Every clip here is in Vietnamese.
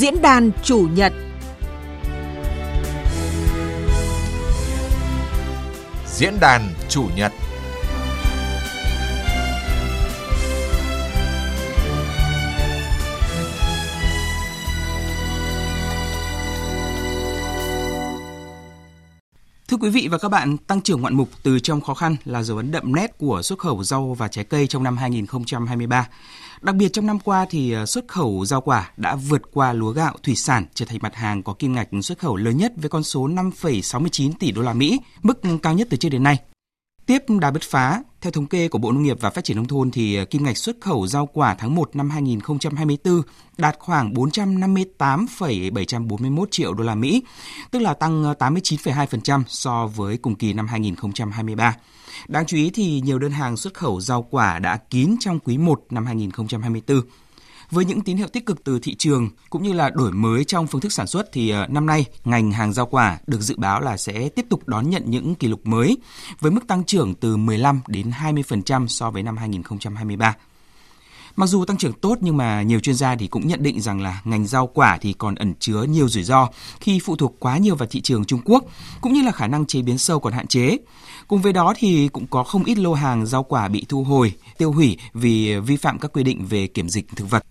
Diễn đàn chủ nhật Diễn đàn chủ nhật Thưa quý vị và các bạn, tăng trưởng ngoạn mục từ trong khó khăn là dấu ấn đậm nét của xuất khẩu rau và trái cây trong năm 2023. Đặc biệt trong năm qua thì ờ, xuất khẩu rau quả đã vượt qua lúa gạo, thủy sản trở thành mặt hàng có kim ngạch xuất khẩu lớn nhất với con số 5,69 tỷ đô la Mỹ, mức cao nhất từ trước đến nay. Tiếp đà bứt phá, theo thống kê của Bộ Nông nghiệp và Phát triển nông thôn thì ờ, kim ngạch xuất khẩu rau quả tháng 1 năm 2024 đạt khoảng 458,741 triệu đô la Mỹ, tức là tăng ờ, 89,2% so với cùng kỳ năm 2023. Đáng chú ý thì nhiều đơn hàng xuất khẩu rau quả đã kín trong quý 1 năm 2024. Với những tín hiệu tích cực từ thị trường cũng như là đổi mới trong phương thức sản xuất thì ờ, năm nay ngành hàng rau quả được dự báo là sẽ tiếp tục đón nhận những kỷ lục mới với mức tăng trưởng từ 15 đến 20% so với năm 2023. Mặc dù tăng trưởng tốt nhưng mà nhiều chuyên gia thì cũng nhận định rằng là ngành rau quả thì còn ẩn chứa nhiều rủi ro khi phụ thuộc quá nhiều vào thị trường Trung Quốc cũng như là khả năng chế biến sâu còn hạn chế. Cùng với đó thì cũng có không ít lô hàng rau quả bị thu hồi, tiêu hủy vì vi phạm các quy định về kiểm dịch thực vật.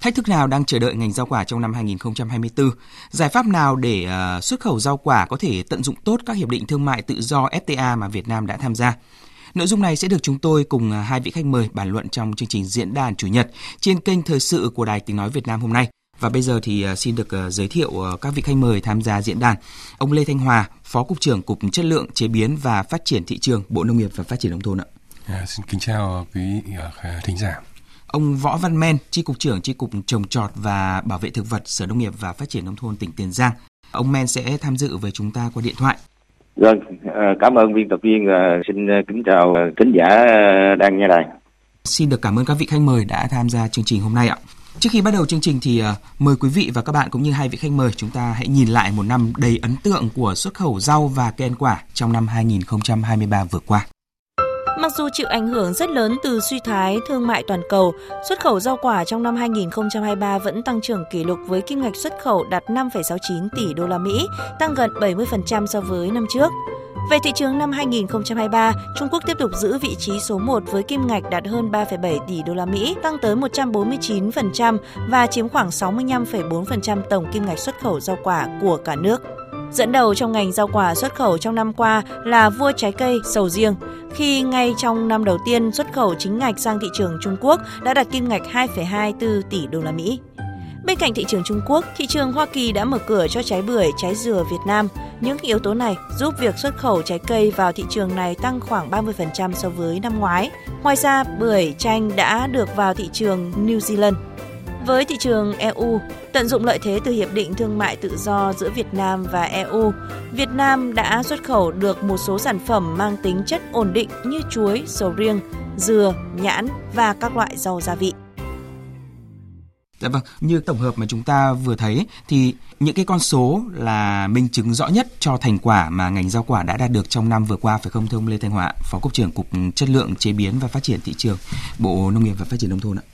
Thách thức nào đang chờ đợi ngành rau quả trong năm 2024? Giải pháp nào để ờ, xuất khẩu rau quả có thể tận dụng tốt các hiệp định thương mại tự do FTA mà Việt Nam đã tham gia? Nội dung này sẽ được chúng tôi cùng à, hai vị khách mời bàn luận trong chương trình diễn đàn chủ nhật trên kênh thời sự của Đài Tiếng nói Việt Nam hôm nay. Và bây giờ thì à, xin được giới thiệu các vị khách mời tham gia diễn đàn. Ông Lê Thanh Hòa, Phó cục trưởng Cục Chất lượng chế biến và Phát triển thị trường, Bộ Nông nghiệp và Phát triển nông thôn ạ. À, xin kính chào quý thính giả. Ông Võ Văn Men, Tri Cục trưởng Tri Cục Trồng trọt và Bảo vệ Thực vật Sở Nông nghiệp và Phát triển Nông thôn tỉnh Tiền Giang. Ông Men sẽ tham dự với chúng ta qua điện thoại. Vâng, ờ, cảm ơn biên tập viên và xin ờ, kính chào ờ, khán giả đang nghe đài. Xin được cảm ơn các vị khách mời đã tham gia chương trình hôm nay ạ. Trước khi bắt đầu chương trình thì mời quý vị và các bạn cũng như hai vị khách mời chúng ta hãy nhìn lại một năm đầy ấn tượng của xuất khẩu rau và cây ăn quả trong năm 2023 vừa qua. Mặc dù chịu ảnh hưởng rất lớn từ suy thoái thương mại toàn cầu, xuất khẩu rau quả trong năm 2023 vẫn tăng trưởng kỷ lục với kim ngạch xuất khẩu đạt 5,69 tỷ đô la Mỹ, tăng gần 70% so với năm trước. Về thị trường năm 2023, Trung Quốc tiếp tục giữ vị trí số 1 với kim ngạch đạt hơn 3,7 tỷ đô la Mỹ, tăng tới 149% và chiếm khoảng 65,4% tổng kim ngạch xuất khẩu rau quả của cả nước. Dẫn đầu trong ngành rau quả xuất khẩu trong năm qua là vua trái cây sầu riêng, khi ngay trong năm đầu tiên xuất khẩu chính ngạch sang thị trường Trung Quốc đã đạt kim ngạch 2,24 tỷ đô la Mỹ. Bên cạnh thị trường Trung Quốc, thị trường Hoa Kỳ đã mở cửa cho trái bưởi, trái dừa Việt Nam. Những yếu tố này giúp việc xuất khẩu trái cây vào thị trường này tăng khoảng 30% so với năm ngoái. Ngoài ra, bưởi, chanh đã được vào thị trường New Zealand. Với thị trường EU, tận dụng lợi thế từ Hiệp định Thương mại Tự do giữa Việt Nam và EU, Việt Nam đã xuất khẩu được một số sản phẩm mang tính chất ổn định như chuối, sầu riêng, dừa, nhãn và các loại rau gia vị. Dạ vâng, như tổng hợp mà chúng ta vừa thấy thì những cái con số là minh chứng rõ nhất cho thành quả mà ngành rau quả đã đạt được trong năm vừa qua phải không thưa ông Lê Thanh Họa, Phó cục trưởng Cục Chất lượng chế biến và Phát triển thị trường, Bộ Nông nghiệp và Phát triển nông thôn ạ?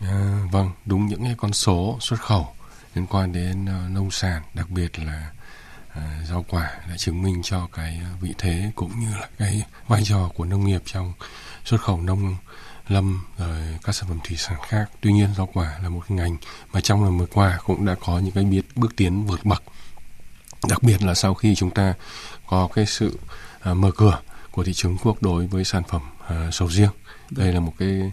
À, vâng, đúng những cái con số xuất khẩu liên quan đến ờ, nông sản, đặc biệt là à, rau quả đã chứng minh cho cái vị thế cũng như là cái vai trò của nông nghiệp trong xuất khẩu nông lâm rồi các sản phẩm thủy sản khác. Tuy nhiên rau quả là một ngành mà trong năm vừa qua cũng đã có những cái biết bước tiến vượt bậc. Đặc biệt là sau khi chúng ta có cái sự uh, mở cửa của thị trường quốc đối với sản phẩm uh, sầu riêng. Đây là một cái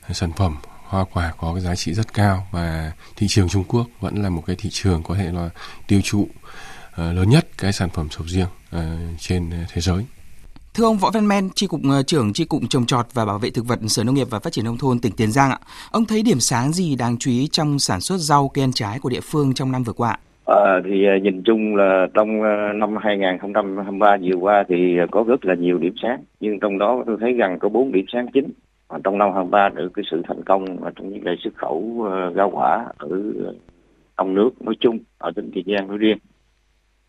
à, sản phẩm hoa quả có cái giá trị rất cao và thị trường Trung Quốc vẫn là một cái thị trường có thể là tiêu thụ uh, lớn nhất cái sản phẩm sầu riêng uh, trên thế giới. Thưa ông Võ Văn Men, tri cục ờ, trưởng tri cục trồng trọt và bảo vệ thực vật Sở Nông nghiệp và Phát triển nông thôn tỉnh Tiền Giang ạ. Ông thấy điểm sáng gì đáng chú ý trong sản xuất rau cây ăn trái của địa phương trong năm vừa qua? À, thì ờ, nhìn chung là trong ờ, năm 2023 vừa qua thì có rất là nhiều điểm sáng, nhưng trong đó tôi thấy rằng có bốn điểm sáng chính và trong năm 23 được cái sự thành công trong những ngày xuất khẩu rau quả ở trong nước nói chung ở tỉnh Tiền Giang nói riêng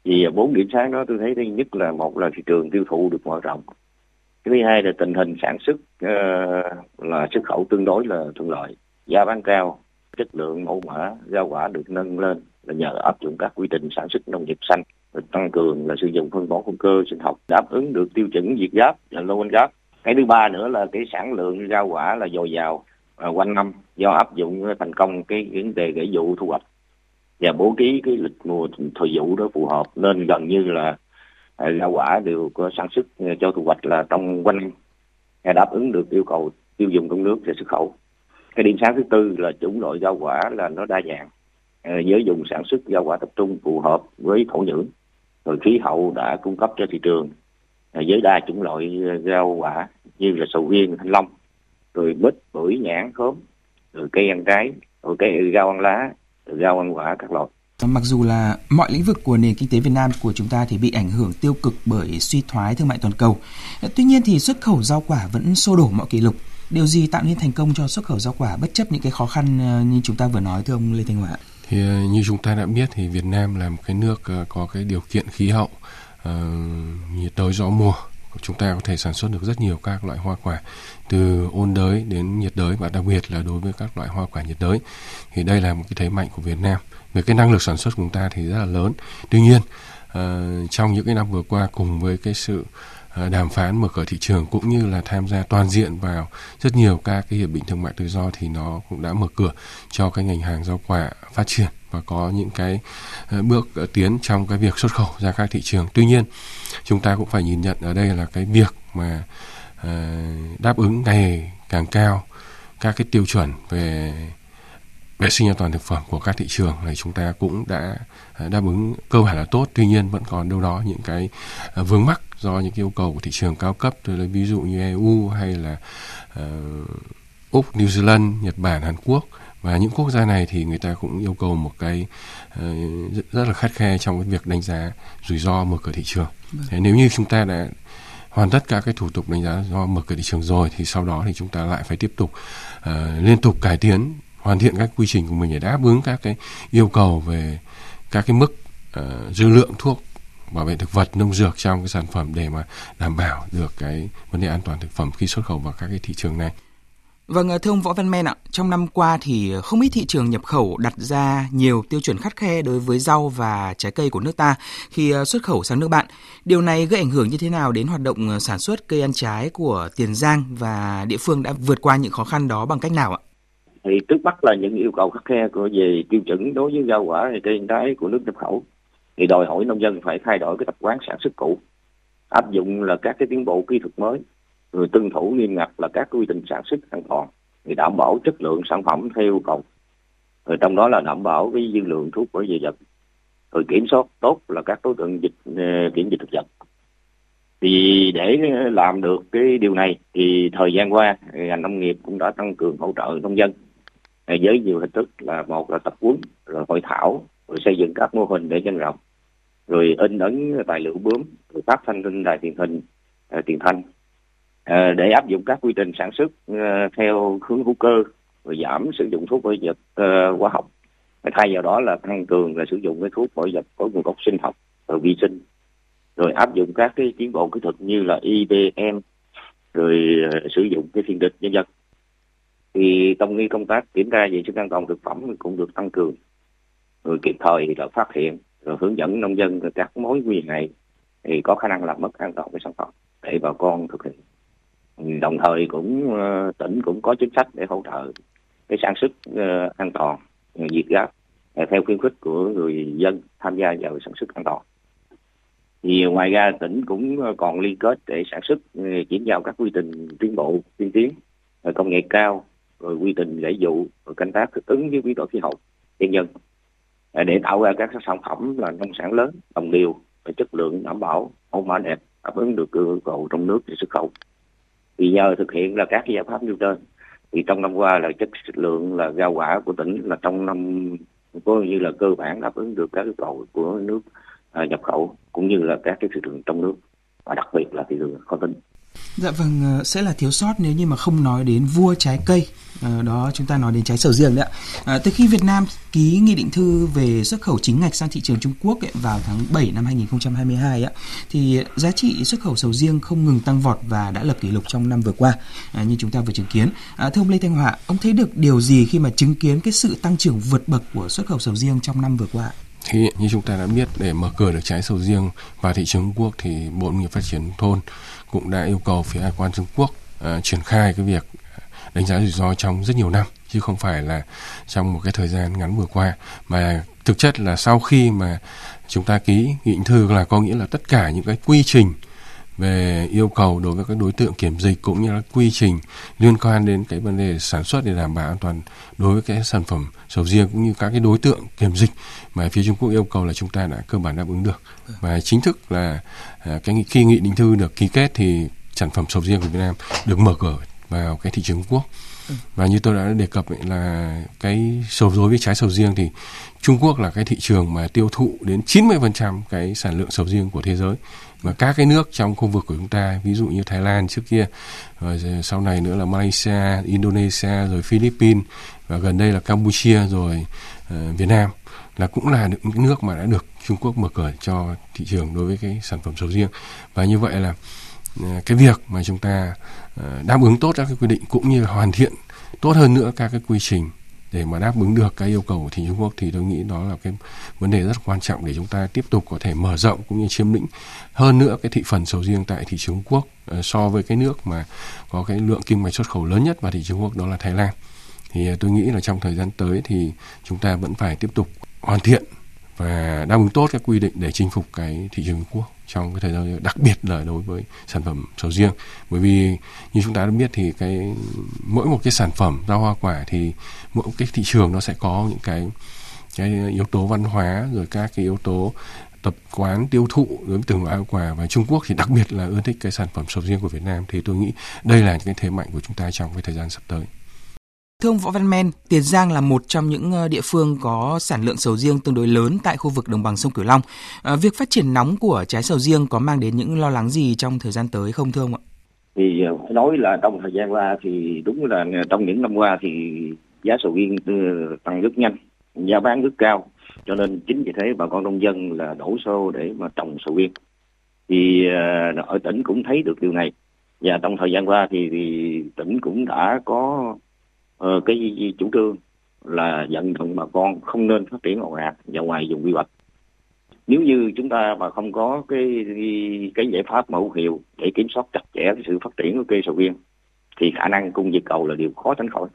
vì à, bốn điểm sáng đó tôi thấy thứ nhất là một là thị trường tiêu thụ được mở rộng. Cái thứ hai là tình hình sản xuất uh, là xuất khẩu tương đối là thuận lợi. Giá bán cao chất lượng mẫu mã rau quả được nâng lên là nhờ áp dụng các quy trình sản xuất nông nghiệp xanh tăng cường là sử dụng phân bón hữu cơ sinh học đáp ứng được tiêu chuẩn việt gáp và lô anh gáp cái thứ ba nữa là cái sản lượng rau quả là dồi dào uh, quanh năm do áp dụng thành công cái vấn đề gãy vụ thu hoạch và bố trí cái lịch mùa thời vụ đó phù hợp. Nên gần như là à, rau quả đều có sản xuất à, cho thu hoạch là trong quanh năm. Đáp ứng được yêu cầu tiêu dùng trong nước và xuất khẩu. Cái điểm sáng thứ tư là chủng loại rau quả là nó đa dạng. À, với dùng sản xuất rau quả tập trung phù hợp với thổ nhưỡng. Rồi khí hậu đã cung cấp cho thị trường. Với đa chủng loại rau quả như là sầu riêng thanh long, rồi mít bưởi, nhãn, khóm, rồi cây ăn trái, rồi cây, rau ăn lá rau ăn quả các loại Mặc dù là mọi lĩnh vực của nền kinh tế Việt Nam của chúng ta thì bị ảnh hưởng tiêu cực bởi suy thoái thương mại toàn cầu. Tuy nhiên thì xuất khẩu rau quả vẫn xô đổ mọi kỷ lục. Điều gì tạo nên thành công cho xuất khẩu rau quả bất chấp những cái khó khăn ờ, như chúng ta vừa nói thưa ông Lê Thanh Hòa? Thì ờ, như chúng ta đã biết thì Việt Nam là một cái nước ờ, có cái điều kiện khí hậu uh, nhiệt đới gió mùa chúng ta có thể sản xuất được rất nhiều các loại hoa quả từ ôn đới đến nhiệt đới và đặc biệt là đối với các loại hoa quả nhiệt đới. Thì đây là một cái thế mạnh của Việt Nam. Về cái năng lực sản xuất của chúng ta thì rất là lớn. Tuy nhiên uh, trong những cái năm vừa qua cùng với cái sự ờ, đàm phán mở cửa thị trường cũng như là tham gia toàn diện vào rất nhiều các cái hiệp định thương mại tự do thì nó cũng đã mở cửa cho cái ngành hàng rau quả phát triển và có những cái ờ, bước ờ, tiến trong cái việc xuất khẩu ra các thị trường. Tuy nhiên chúng ta cũng phải nhìn nhận ở đây là cái việc mà ờ, đáp ứng ngày càng cao các cái tiêu chuẩn về vệ sinh an toàn thực phẩm của các thị trường này chúng ta cũng đã đáp ứng cơ bản là tốt. Tuy nhiên vẫn còn đâu đó những cái vướng mắc do những yêu cầu của thị trường cao cấp tôi lấy ví dụ như EU hay là uh, úc New Zealand Nhật Bản Hàn Quốc và những quốc gia này thì người ta cũng yêu cầu một cái uh, rất, rất là khắt khe trong cái việc đánh giá rủi ro mở cửa thị trường vâng. Thế nếu như chúng ta đã hoàn tất các cái thủ tục đánh giá do mở cửa thị trường rồi thì sau đó thì chúng ta lại phải tiếp tục uh, liên tục cải tiến hoàn thiện các quy trình của mình để đáp ứng các cái yêu cầu về các cái mức uh, dư lượng thuốc bảo vệ thực vật nông dược trong cái sản phẩm để mà đảm bảo được cái vấn đề an toàn thực phẩm khi xuất khẩu vào các cái thị trường này. Vâng, ờ, thưa ông Võ Văn Men ạ, trong năm qua thì không ít thị trường nhập khẩu đặt ra nhiều tiêu chuẩn khắt khe đối với rau và trái cây của nước ta khi ờ, xuất khẩu sang nước bạn. Điều này gây ảnh hưởng như thế nào đến hoạt động ờ, sản xuất cây ăn trái của Tiền Giang và địa phương đã vượt qua những khó khăn đó bằng cách nào ạ? thì trước mắt là những yêu cầu khắt khe của về tiêu chuẩn đối với rau quả thì cây trái của nước nhập khẩu thì đòi hỏi nông dân phải thay đổi cái tập quán sản xuất cũ áp dụng là các cái tiến bộ kỹ thuật mới rồi tuân thủ nghiêm ngặt là các quy trình sản xuất an toàn thì đảm bảo chất lượng sản phẩm theo yêu cầu. Rồi trong đó là đảm bảo cái dư lượng thuốc bảo vệ vật. Rồi kiểm soát tốt là các đối tượng dịch ờ, kiểm dịch thực vật. Thì để làm được cái điều này thì thời gian qua ngành nông nghiệp cũng đã tăng cường hỗ trợ nông dân ờ, với nhiều hình thức là một là tập huấn, rồi hội thảo, rồi xây dựng các mô hình để nhân rộng, rồi in ấn tài liệu bướm, rồi phát thanh trên đài truyền hình truyền thanh. Ờ, để áp dụng các quy trình sản xuất ờ, theo hướng hữu cơ rồi giảm sử dụng thuốc bảo vật thực hóa học. Thay vào đó là tăng cường là sử dụng cái thuốc bảo vật có nguồn gốc sinh học rồi vi sinh. Rồi áp dụng các cái tiến bộ kỹ thuật như là IBM rồi ờ, sử dụng cái phiên địch nhân dân thì trong nghi công tác kiểm tra về sinh an toàn thực phẩm cũng được tăng cường. Rồi kịp thời là phát hiện, rồi hướng dẫn nông dân các mối nguy này thì có khả năng làm mất an toàn cái sản phẩm để bà con thực hiện đồng thời cũng ờ, tỉnh cũng có chính sách để hỗ trợ cái sản xuất ờ, an toàn ờ, diệt gáp theo khuyến khích của người dân tham gia vào sản xuất an toàn. Thì ngoài ra tỉnh cũng còn liên kết để sản xuất chuyển giao các quy trình tiến bộ, tiên tiến công nghệ cao, rồi quy trình giải dụ, rồi canh tác thích ứng với biến đổi khí hậu nhân dân để tạo ra các sản phẩm là nông sản lớn, đồng đều, và chất lượng đảm bảo, mẫu mã đẹp, đáp ứng được yêu cầu trong nước để xuất khẩu thì nhờ thực hiện là các giải pháp nêu trên. Thì trong năm qua là chất lượng là rau quả của tỉnh là trong năm có như là cơ bản đáp ứng được các yêu cầu của nước à, nhập khẩu cũng như là các cái thị trường trong nước. Và đặc biệt là thị trường khó tính Dạ vâng, ờ, sẽ là thiếu sót nếu như mà không nói đến vua trái cây À, đó chúng ta nói đến trái sầu riêng đấy ạ. À, từ khi Việt Nam ký nghị định thư về xuất khẩu chính ngạch sang thị trường Trung Quốc ấy, vào tháng 7 năm 2022 ấy, thì giá trị xuất khẩu sầu riêng không ngừng tăng vọt và đã lập kỷ lục trong năm vừa qua à, như chúng ta vừa chứng kiến. À, thưa ông Lê Thanh Hòa, ông thấy được điều gì khi mà chứng kiến cái sự tăng trưởng vượt bậc của xuất khẩu sầu riêng trong năm vừa qua? Thì như chúng ta đã biết để mở cửa được trái sầu riêng vào thị trường Trung Quốc thì Bộ Nông nghiệp Phát triển thôn cũng đã yêu cầu phía hải quan Trung Quốc uh, triển khai cái việc đánh giá rủi ro trong rất nhiều năm chứ không phải là trong một cái thời gian ngắn vừa qua. Mà thực chất là sau khi mà chúng ta ký nghị định thư là có nghĩa là tất cả những cái quy trình về yêu cầu đối với các đối tượng kiểm dịch cũng như là quy trình liên quan đến cái vấn đề sản xuất để đảm bảo an toàn đối với cái sản phẩm sầu riêng cũng như các cái đối tượng kiểm dịch mà phía Trung Quốc yêu cầu là chúng ta đã cơ bản đáp ứng được. Và chính thức là à, cái khi nghị định thư được ký kết thì sản phẩm sầu riêng của Việt Nam được mở cửa vào cái thị trường Trung Quốc. Và như tôi đã đề cập ấy là cái sầu, đối với trái sầu riêng thì Trung Quốc là cái thị trường mà tiêu thụ đến 90% cái sản lượng sầu riêng của thế giới và các cái nước trong khu vực của chúng ta ví dụ như Thái Lan trước kia rồi sau này nữa là Malaysia, Indonesia rồi Philippines và gần đây là Campuchia rồi uh, Việt Nam là cũng là những nước mà đã được Trung Quốc mở cửa cho thị trường đối với cái sản phẩm sầu riêng. Và như vậy là ờ, cái việc mà chúng ta ờ, đáp ứng tốt các cái quy định cũng như hoàn thiện tốt hơn nữa các cái quy trình để mà đáp ứng được cái yêu cầu của thị trường Trung Quốc thì tôi nghĩ đó là cái vấn đề rất quan trọng để chúng ta tiếp tục có thể mở rộng cũng như chiếm lĩnh hơn nữa cái thị phần sầu riêng tại thị trường Trung Quốc ờ, so với cái nước mà có cái lượng kim ngạch xuất khẩu lớn nhất vào thị trường Trung Quốc đó là Thái Lan. Thì ờ, tôi nghĩ là trong thời gian tới thì chúng ta vẫn phải tiếp tục hoàn thiện và đáp ứng tốt các quy định để chinh phục cái thị trường Trung Quốc trong cái thời gian đặc biệt là đối với sản phẩm sầu riêng. Bởi vì như chúng ta đã biết thì cái, mỗi một cái sản phẩm rau hoa quả thì mỗi cái thị trường nó sẽ có những cái cái yếu tố văn hóa, rồi các cái yếu tố tập quán tiêu thụ đối với từng loại hoa quả. Và Trung Quốc thì đặc biệt là ưa thích cái sản phẩm sầu riêng của Việt Nam. Thì tôi nghĩ đây là những cái thế mạnh của chúng ta trong cái thời gian sắp tới. Thưa ông Võ Văn Men, Tiền Giang là một trong những ờ, địa phương có sản lượng sầu riêng tương đối lớn tại khu vực đồng bằng sông Cửu Long. À, việc phát triển nóng của trái sầu riêng có mang đến những lo lắng gì trong thời gian tới không thưa ông ạ? Thì ờ, nói là trong thời gian qua thì đúng là trong những năm qua thì giá sầu riêng tăng rất nhanh, giá bán rất cao. Cho nên chính vì thế bà con nông dân là đổ xô để mà trồng sầu riêng. Thì ở tỉnh cũng thấy được điều này. Và trong thời gian qua thì, thì tỉnh cũng đã có uh, cái chủ trương là vận động bà con không nên phát triển ồ ạt và ngoài vùng quy hoạch. Nếu như chúng ta mà không có cái cái giải pháp mẫu hiệu để kiểm soát chặt chẽ cái sự phát triển của cây sầu riêng thì khả năng cung vượt cầu là điều khó tránh khỏi.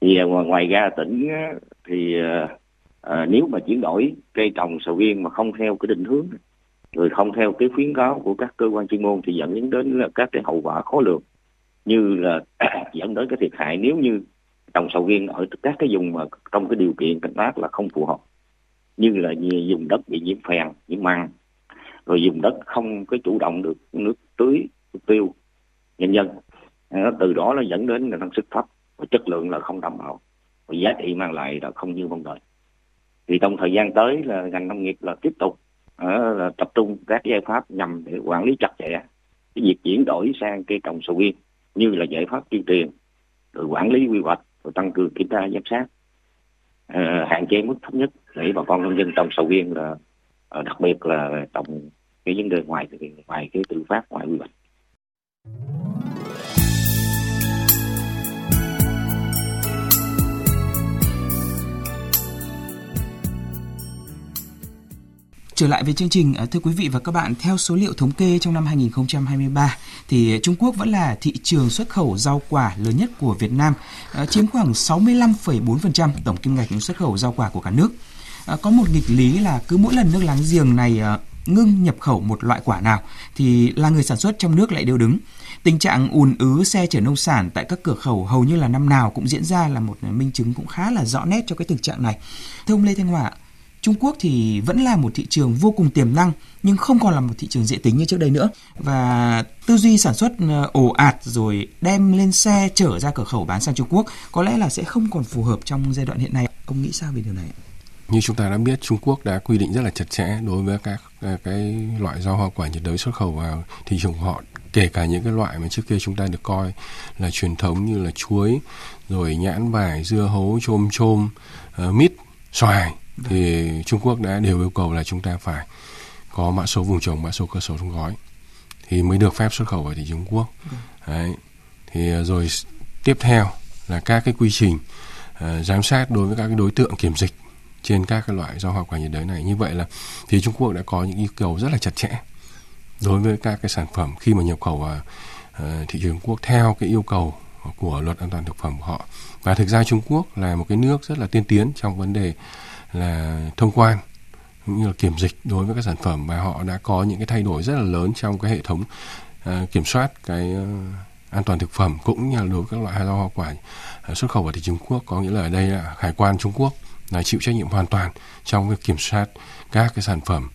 Thì à, ngoài, ngoài ra tỉnh thì à, à, nếu mà chuyển đổi cây trồng sầu riêng mà không theo cái định hướng rồi không theo cái khuyến cáo của các cơ quan chuyên môn thì dẫn đến là các cái hậu quả khó lường như là dẫn đến cái thiệt hại nếu như trồng sầu riêng ở các cái vùng mà trong cái điều kiện canh tác là không phù hợp. Như là dùng đất bị nhiễm phèn, nhiễm mặn. Rồi dùng đất không có chủ động được nước tưới, nước tiêu, nhân dân. Từ đó nó dẫn đến là năng suất thấp và chất lượng là không đảm bảo. Và giá trị mang lại là không như mong đợi. Thì trong thời gian tới là ngành nông nghiệp là tiếp tục ờ, là tập trung các giải pháp nhằm để quản lý chặt chẽ cái việc chuyển đổi sang cây trồng sầu riêng. Như là giải pháp tuyên truyền, rồi quản lý quy hoạch rồi tăng cường kiểm tra giám sát. À, hạn chế mức thấp nhất để bà con nông dân trồng sầu riêng là ờ, đặc biệt là trồng cái vấn đề ngoài ngoài cái tự phát ngoài quy hoạch. Trở lại với chương trình, à, thưa quý vị và các bạn, theo số liệu thống kê trong năm 2023 thì Trung Quốc vẫn là thị trường xuất khẩu rau quả lớn nhất của Việt Nam, à, chiếm khoảng 65,4% tổng kim ngạch xuất khẩu rau quả của cả nước. À, có một nghịch lý là cứ mỗi lần nước láng giềng này ngưng nhập khẩu một loại quả nào thì là người sản xuất trong nước lại đều đứng. Tình trạng ùn ứ xe chở nông sản tại các cửa khẩu hầu như là năm nào cũng diễn ra là một minh chứng cũng khá là rõ nét cho cái thực trạng này. Thưa ông Lê Thanh Hòa, Trung Quốc thì vẫn là một thị trường vô cùng tiềm năng nhưng không còn là một thị trường dễ tính như trước đây nữa và tư duy sản xuất ờ, ồ ạt rồi đem lên xe chở ra cửa khẩu bán sang Trung Quốc có lẽ là sẽ không còn phù hợp trong giai đoạn hiện nay. Ông nghĩ sao về điều này? Như chúng ta đã biết, Trung Quốc đã quy định rất là chặt chẽ đối với các ờ, cái loại rau hoa quả nhiệt đới xuất khẩu vào thị trường họ kể cả những cái loại mà trước kia chúng ta được coi là truyền thống như là chuối rồi nhãn vải dưa hấu chôm chôm uh, ờ, mít xoài thì Trung Quốc đã đều yêu cầu là chúng ta phải có mã số vùng trồng, mã số cơ sở trong gói thì mới được phép xuất khẩu vào thị trường Trung Quốc. Đấy. Thì ờ, rồi tiếp theo là các cái quy trình uh, giám sát đối với các cái đối tượng kiểm dịch trên các cái loại rau hoa quả nhiệt đới này. Như vậy là thì Trung Quốc đã có những yêu cầu rất là chặt chẽ đối với các cái sản phẩm khi mà nhập khẩu vào uh, thị trường Quốc theo cái yêu cầu của luật an toàn thực phẩm của họ. Và thực ra Trung Quốc là một cái nước rất là tiên tiến trong vấn đề là thông quan cũng như là kiểm dịch đối với các sản phẩm và họ đã có những cái thay đổi rất là lớn trong cái hệ thống uh, kiểm soát cái uh, an toàn thực phẩm cũng như là đối với các loại rau hoa quả uh, xuất khẩu vào thị trường Trung Quốc có nghĩa là ở đây là hải quan Trung Quốc là chịu trách nhiệm hoàn toàn trong việc kiểm soát các cái sản phẩm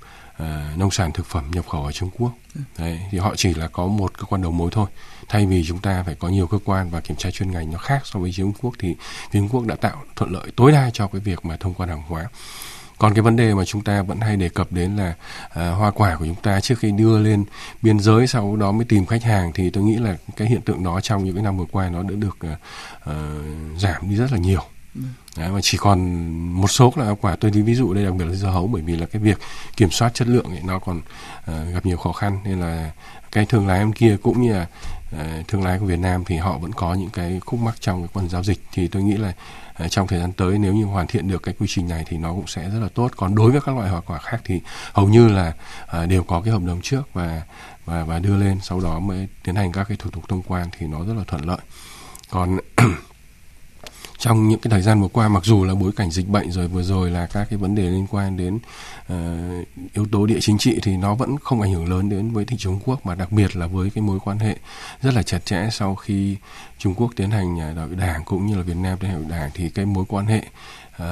uh, nông sản thực phẩm nhập khẩu ở Trung Quốc. Đấy, thì họ chỉ là có một cơ quan đầu mối thôi. Thay vì chúng ta phải có nhiều cơ quan và kiểm tra chuyên ngành nó khác so với Trung Quốc thì Trung Quốc đã tạo thuận lợi tối đa cho cái việc mà thông quan hàng hóa. Còn cái vấn đề mà chúng ta vẫn hay đề cập đến là à, hoa quả của chúng ta trước khi đưa lên biên giới sau đó mới tìm khách hàng thì tôi nghĩ là cái hiện tượng đó trong những cái năm vừa qua nó đã được à, à, giảm đi rất là nhiều. Đấy, mà chỉ còn một số là quả tôi đi ví dụ đây đặc biệt là dưa hấu bởi vì là cái việc kiểm soát chất lượng ấy, nó còn uh, gặp nhiều khó khăn nên là cái thương lái em kia cũng như là Ờ, thương lái của Việt Nam thì họ vẫn có những cái khúc mắc trong cái phần giao dịch. Thì tôi nghĩ là ờ, trong thời gian tới nếu như hoàn thiện được cái quy trình này thì nó cũng sẽ rất là tốt. Còn đối với các loại hoa quả khác thì hầu như là ờ, đều có cái hợp đồng trước và và và đưa lên, sau đó mới tiến hành các cái thủ tục thông quan thì nó rất là thuận lợi. Còn trong những cái thời gian vừa qua mặc dù là bối cảnh dịch bệnh rồi vừa rồi là các cái vấn đề liên quan đến uh, yếu tố địa chính trị thì nó vẫn không ảnh hưởng lớn đến với thị trường Trung Quốc mà đặc biệt là với cái mối quan hệ rất là chặt chẽ sau khi Trung Quốc tiến hành à, đại hội đảng cũng như là Việt Nam tiến hành đại hội đảng thì cái mối quan hệ uh,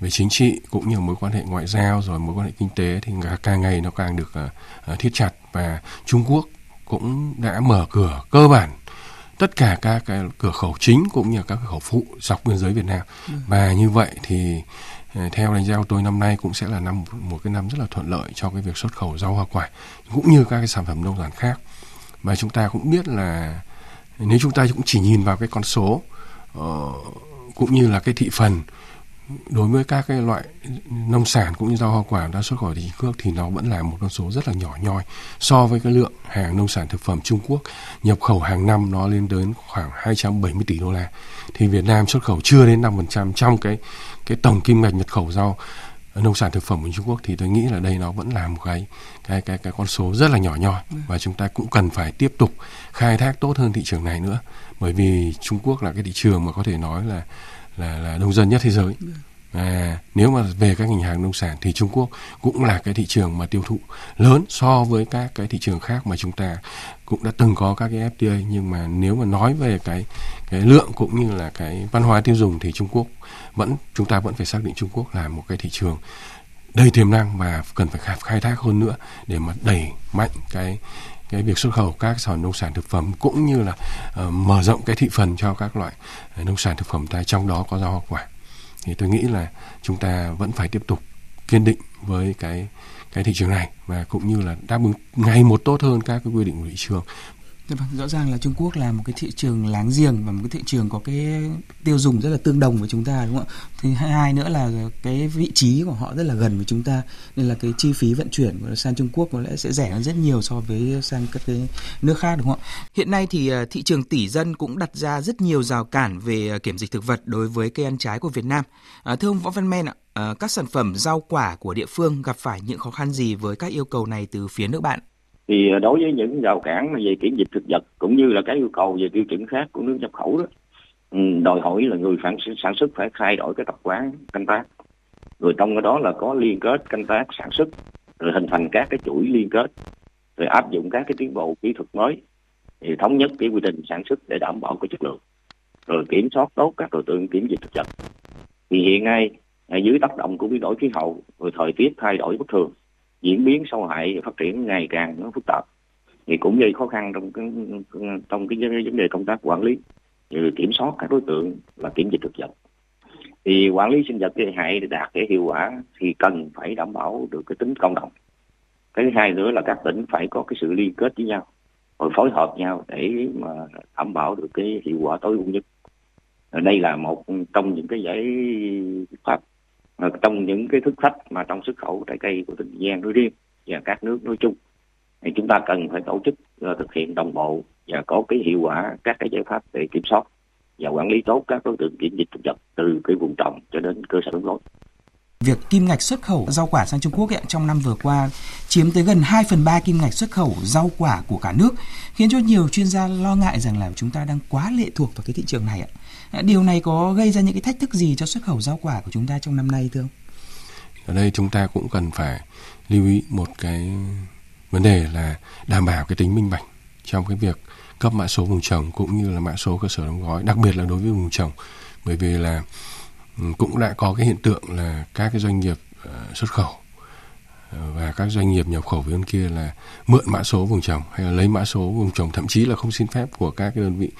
về chính trị cũng như mối quan hệ ngoại giao rồi mối quan hệ kinh tế thì càng ngày nó càng được uh, thiết chặt và Trung Quốc cũng đã mở cửa cơ bản tất cả các cái cửa khẩu chính cũng như các cửa khẩu phụ dọc biên giới Việt Nam ừ. và như vậy thì ờ, theo đánh giá của tôi năm nay cũng sẽ là năm một cái năm rất là thuận lợi cho cái việc xuất khẩu rau hoa quả cũng như các cái sản phẩm nông sản khác mà chúng ta cũng biết là nếu chúng ta cũng chỉ nhìn vào cái con số uh, cũng như là cái thị phần đối với các cái loại nông sản cũng như rau hoa quả đã xuất khẩu thị trường thì nó vẫn là một con số rất là nhỏ nhoi so với cái lượng hàng nông sản thực phẩm Trung Quốc. Nhập khẩu hàng năm nó lên đến khoảng 270 tỷ đô la. Thì Việt Nam xuất khẩu chưa đến 5% trong cái cái tổng kim ngạch nhập khẩu rau ờ, nông sản thực phẩm của Trung Quốc thì tôi nghĩ là đây nó vẫn là một cái cái cái cái con số rất là nhỏ nhoi và chúng ta cũng cần phải tiếp tục khai thác tốt hơn thị trường này nữa. Bởi vì Trung Quốc là cái thị trường mà có thể nói là là là đông dân nhất thế giới. À, nếu mà về các ngành hàng nông sản thì Trung Quốc cũng là cái thị trường mà tiêu thụ lớn so với các cái thị trường khác mà chúng ta cũng đã từng có các cái FTA nhưng mà nếu mà nói về cái cái lượng cũng như là cái văn hóa tiêu dùng thì Trung Quốc vẫn chúng ta vẫn phải xác định Trung Quốc là một cái thị trường đầy tiềm năng và cần phải khai thác hơn nữa để mà đẩy mạnh cái cái việc xuất khẩu các sản nông sản thực phẩm cũng như là uh, mở rộng cái thị phần cho các loại nông sản thực phẩm ta trong đó có rau hoa quả. Thì tôi nghĩ là chúng ta vẫn phải tiếp tục kiên định với cái cái thị trường này và cũng như là đáp ứng ngày một tốt hơn các cái quy định của thị trường Dạ vâng, rõ ràng là Trung Quốc là một cái thị trường láng giềng và một cái thị trường có cái tiêu dùng rất là tương đồng với chúng ta đúng không ạ? Thứ hai nữa là cái vị trí của họ rất là gần với chúng ta nên là cái chi phí vận chuyển sang Trung Quốc có lẽ sẽ rẻ hơn rất nhiều so với sang các cái nước khác đúng không ạ? Hiện nay thì à, thị trường tỷ dân cũng đặt ra rất nhiều rào cản về à, kiểm dịch thực vật đối với cây ăn trái của Việt Nam. À, thưa ông Võ Văn Men ạ, à, các sản phẩm rau quả của địa phương gặp phải những khó khăn gì với các yêu cầu này từ phía nước bạn? Thì ờ, đối với những rào cản về kiểm dịch thực vật cũng như là cái yêu cầu về tiêu chuẩn khác của nước nhập khẩu đó ừ, đòi hỏi là người sản sản xuất phải thay đổi cái tập quán canh tác. Rồi trong cái đó là có liên kết canh tác sản xuất, rồi hình thành các cái chuỗi liên kết, rồi áp dụng các cái tiến bộ kỹ thuật mới thì thống nhất cái quy trình sản xuất để đảm bảo cái chất lượng, rồi kiểm soát tốt các đối tượng kiểm dịch thực vật. Thì hiện nay à, dưới tác động của biến đổi khí hậu, rồi thời tiết thay đổi bất thường diễn biến sâu hại phát triển ngày càng nó phức tạp, thì cũng gây khó khăn trong cái trong cái vấn đề công tác quản lý, như kiểm soát các đối tượng là kiểm dịch thực vật. Thì quản lý sinh vật gây hại để đạt cái hiệu quả thì cần phải đảm bảo được cái tính công đồng. Cái thứ hai nữa là các tỉnh phải có cái sự liên kết với nhau, rồi phối hợp nhau để mà đảm bảo được cái hiệu quả tối ưu nhất. Đây là một trong những cái giải pháp Ờ, trong những cái thức thách mà trong xuất khẩu trái cây của tỉnh Giang nói riêng và các nước nói chung thì chúng ta cần phải tổ chức uh, thực hiện đồng bộ và có cái hiệu quả các cái giải pháp để kiểm soát và quản lý tốt các đối tượng kiểm dịch thực vật từ cái vùng trồng cho đến cơ sở đóng gói. Việc kim ngạch xuất khẩu rau quả sang Trung Quốc ấy, trong năm vừa qua chiếm tới gần 2 phần 3 kim ngạch xuất khẩu rau quả của cả nước, khiến cho nhiều chuyên gia lo ngại rằng là chúng ta đang quá lệ thuộc vào cái thị trường này ạ. Điều này có gây ra những cái thách thức gì cho xuất khẩu rau quả của chúng ta trong năm nay thưa ông? Ở đây chúng ta cũng cần phải lưu ý một cái vấn đề là đảm bảo cái tính minh bạch trong cái việc cấp mã số vùng trồng cũng như là mã số cơ sở đóng gói đặc biệt là đối với vùng trồng bởi vì là cũng đã có cái hiện tượng là các cái doanh nghiệp ờ, xuất khẩu ờ, và các doanh nghiệp nhập khẩu bên kia là mượn mã số vùng trồng hay là lấy mã số vùng trồng thậm chí là không xin phép của các cái đơn vị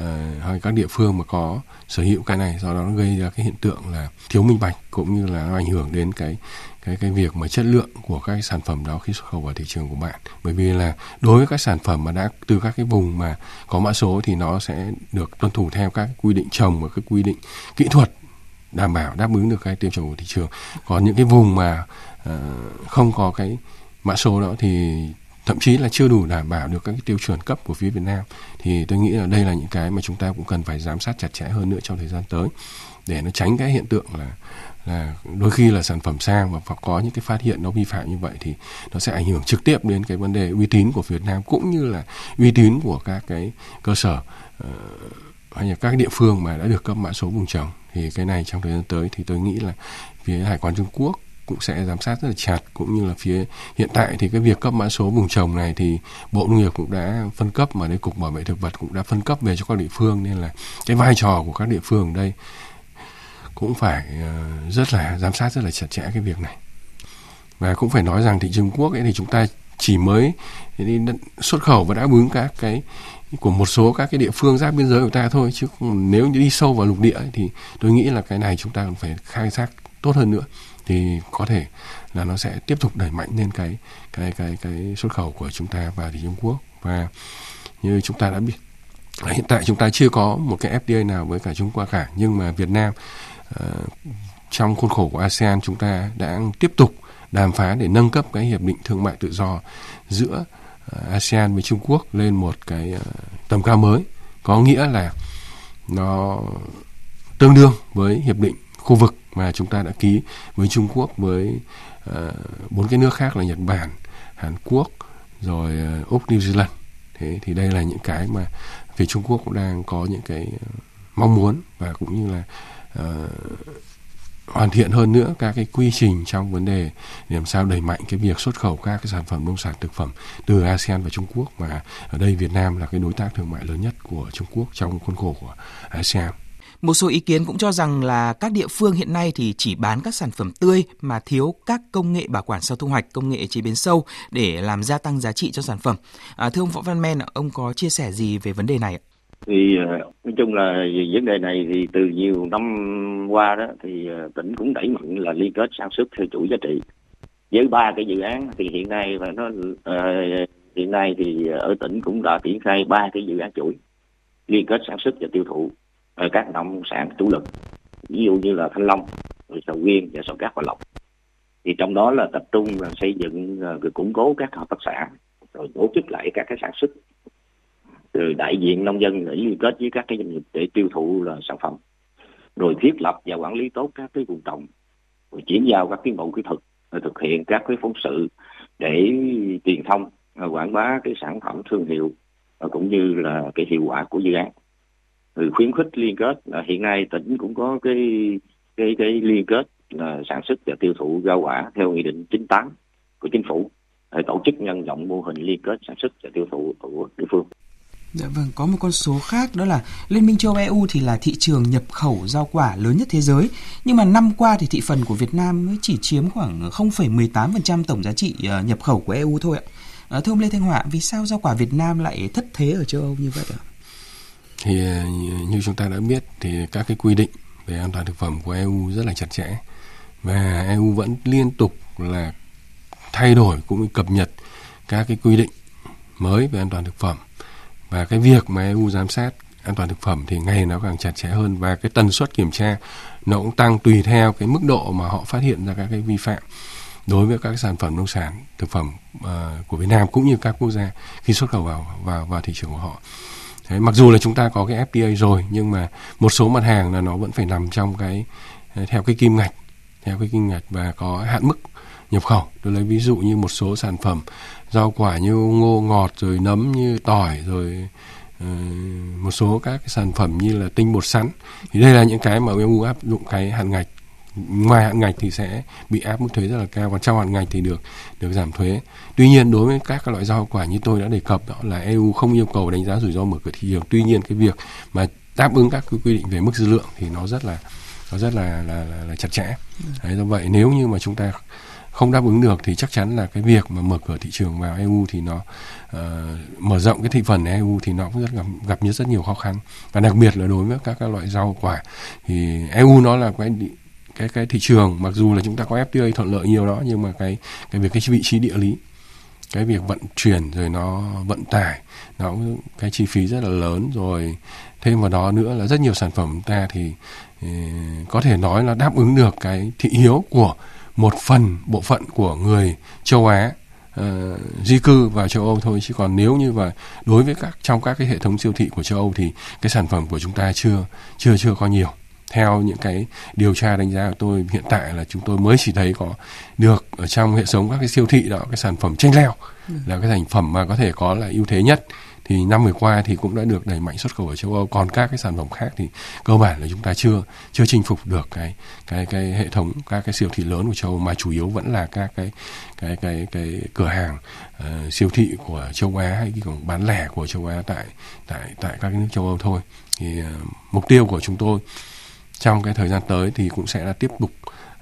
uh, hay các địa phương mà có sở hữu cái này. Do đó nó gây ra cái hiện tượng là thiếu minh bạch cũng như là nó ảnh hưởng đến cái cái cái việc mà chất lượng của các sản phẩm đó khi xuất khẩu vào thị trường của bạn. Bởi vì là đối với các sản phẩm mà đã từ các cái vùng mà có mã số thì nó sẽ được tuân thủ theo các quy định trồng và các quy định kỹ thuật đảm bảo đáp ứng được cái tiêu chuẩn của thị trường. Còn những cái vùng mà uh, không có cái mã số đó thì thậm chí là chưa đủ đảm bảo được các cái tiêu chuẩn cấp của phía Việt Nam thì tôi nghĩ là đây là những cái mà chúng ta cũng cần phải giám sát chặt chẽ hơn nữa trong thời gian tới để nó tránh cái hiện tượng là là đôi khi là sản phẩm sang và có những cái phát hiện nó vi phạm như vậy thì nó sẽ ảnh hưởng trực tiếp đến cái vấn đề uy tín của Việt Nam cũng như là uy tín của các cái cơ sở uh, hay là các địa phương mà đã được cấp mã số vùng trồng thì cái này trong thời gian tới thì tôi nghĩ là phía hải quan Trung Quốc cũng sẽ giám sát rất là chặt, cũng như là phía hiện tại thì cái việc cấp mã số vùng trồng này thì bộ nông nghiệp cũng đã phân cấp mà đây, cục bảo vệ thực vật cũng đã phân cấp về cho các địa phương, nên là cái vai trò của các địa phương ở đây cũng phải ờ, rất là giám sát, rất là chặt chẽ cái việc này. Và cũng phải nói rằng thị trường Quốc ấy thì chúng ta chỉ mới xuất khẩu và đã bứng các cái của một số các cái địa phương giáp biên giới của ta thôi chứ nếu như đi sâu vào lục địa thì tôi nghĩ là cái này chúng ta cần phải khai thác tốt hơn nữa thì có thể là nó sẽ tiếp tục đẩy mạnh lên cái cái cái cái xuất khẩu của chúng ta vào thị trung Quốc. Và như chúng ta đã biết hiện tại chúng ta chưa có một cái FTA nào với cả Trung Quốc cả nhưng mà Việt Nam uh, trong khuôn khổ của ASEAN chúng ta đã tiếp tục đàm phán để nâng cấp cái hiệp định thương mại tự do giữa uh, Ờ, ASEAN với Trung Quốc lên một cái ờ, tầm cao mới có nghĩa là nó tương đương với hiệp định khu vực mà chúng ta đã ký với Trung Quốc với ờ, bốn uh, cái nước khác là Nhật Bản, Hàn Quốc rồi uh, Úc, New Zealand. Thế thì đây là những cái mà phía Trung Quốc cũng đang có những cái mong muốn và cũng như là uh, hoàn thiện hơn nữa các cái quy trình trong vấn đề làm sao đẩy mạnh cái việc xuất khẩu các cái sản phẩm nông sản thực phẩm từ ASEAN và Trung Quốc mà ở đây Việt Nam là cái đối tác thương mại lớn nhất của Trung Quốc trong khuôn khổ của ASEAN. Một số ý kiến cũng cho rằng là các địa phương hiện nay thì chỉ bán các sản phẩm tươi mà thiếu các công nghệ bảo quản sau thu hoạch, công nghệ chế biến sâu để làm gia tăng giá trị cho sản phẩm. À, thưa ông Võ Văn Men, ông có chia sẻ gì về vấn đề này ạ? Thì ờ, nói chung là vấn đề này thì từ nhiều năm qua đó thì ờ, tỉnh cũng đẩy mạnh là liên kết sản xuất theo chuỗi giá trị. Với ba cái dự án thì hiện nay và nó uh, hiện nay thì ở tỉnh cũng đã triển khai ba cái dự án chuỗi liên kết sản xuất và tiêu thụ ở các nông sản chủ lực ví dụ như là thanh long rồi sầu riêng và sầu cát và lộc thì trong đó là tập trung là xây dựng rồi củng cố các hợp tác xã rồi tổ chức lại các cái sản xuất từ đại diện nông dân để liên kết với các cái doanh nghiệp để tiêu thụ là sản phẩm, rồi thiết lập và quản lý tốt các cái vùng trồng, rồi chuyển giao các tiến bộ kỹ thuật, rồi thực hiện các cái phóng sự để truyền thông quảng bá cái sản phẩm thương hiệu cũng như là cái hiệu quả của dự án. Rồi khuyến khích liên kết là hiện nay tỉnh cũng có cái cái cái liên kết là sản xuất và tiêu thụ rau quả theo nghị định 98 của chính phủ để tổ chức nhân rộng mô hình liên kết sản xuất và tiêu thụ của địa phương. Dạ vâng, có một con số khác đó là Liên minh châu EU thì là thị trường nhập khẩu rau quả lớn nhất thế giới. Nhưng mà năm qua thì thị phần của Việt Nam mới chỉ chiếm khoảng 0,18% tổng giá trị ờ, nhập khẩu của EU thôi ạ. À, thưa ông Lê Thanh Họa, vì sao rau quả Việt Nam lại thất thế ở châu Âu như vậy ạ? Thì ờ, như chúng ta đã biết thì các cái quy định về an toàn thực phẩm của EU rất là chặt chẽ và EU vẫn liên tục là thay đổi cũng như cập nhật các cái quy định mới về an toàn thực phẩm và cái việc mà EU giám sát an toàn thực phẩm thì ngày nó càng chặt chẽ hơn và cái tần suất kiểm tra nó cũng tăng tùy theo cái mức độ mà họ phát hiện ra các cái vi phạm đối với các sản phẩm nông sản thực phẩm uh, của Việt Nam cũng như các quốc gia khi xuất khẩu vào vào vào thị trường của họ. Thế, mặc dù là chúng ta có cái FTA rồi nhưng mà một số mặt hàng là nó vẫn phải nằm trong cái ờ, theo cái kim ngạch theo cái kim ngạch và có hạn mức nhập khẩu. Tôi lấy ví dụ như một số sản phẩm rau quả như ngô ngọt rồi nấm như tỏi rồi uh, một số các cái sản phẩm như là tinh bột sắn. Thì đây là những cái mà EU áp dụng cái hạn ngạch. Ngoài hạn ngạch thì sẽ bị áp mức thuế rất là cao còn trong hạn ngạch thì được được giảm thuế. Tuy nhiên đối với các loại rau quả như tôi đã đề cập đó là EU không yêu cầu đánh giá rủi ro mở cửa thị trường. Tuy nhiên cái việc mà đáp ứng các quy định về mức dư lượng thì nó rất là nó rất là là, là, là chặt chẽ. Đấy, do vậy nếu như mà chúng ta không đáp ứng được thì chắc chắn là cái việc mà mở cửa thị trường vào EU thì nó uh, mở rộng cái thị phần EU thì nó cũng rất gặp gặp rất nhiều khó khăn. Và đặc biệt là đối với các, các loại rau quả thì EU nó là cái cái cái thị trường mặc dù là chúng ta có FTA thuận lợi nhiều đó nhưng mà cái cái việc cái vị trí địa lý cái việc vận chuyển rồi nó vận tải nó cái chi phí rất là lớn. Rồi thêm vào đó nữa là rất nhiều sản phẩm ta thì ờ, có thể nói là đáp ứng được cái thị hiếu của một phần bộ phận của người châu Á uh, di cư vào châu Âu thôi. Chứ còn nếu như và đối với các trong các cái hệ thống siêu thị của châu Âu thì cái sản phẩm của chúng ta chưa chưa chưa có nhiều. Theo những cái điều tra đánh giá của tôi hiện tại là chúng tôi mới chỉ thấy có được ở trong hệ thống các cái siêu thị đó cái sản phẩm chanh leo ừ. là cái thành phẩm mà có thể có là ưu thế nhất thì năm vừa qua thì cũng đã được đẩy mạnh xuất khẩu ở châu Âu. Còn các cái sản phẩm khác thì cơ bản là chúng ta chưa chưa chinh phục được cái cái cái hệ thống các cái siêu thị lớn của châu Âu mà chủ yếu vẫn là các cái cái cái cái cửa hàng uh, siêu thị của châu Á hay cái cổng bán lẻ của châu Á tại tại tại các nước châu Âu thôi. Thì uh, mục tiêu của chúng tôi trong cái thời gian tới thì cũng sẽ là tiếp tục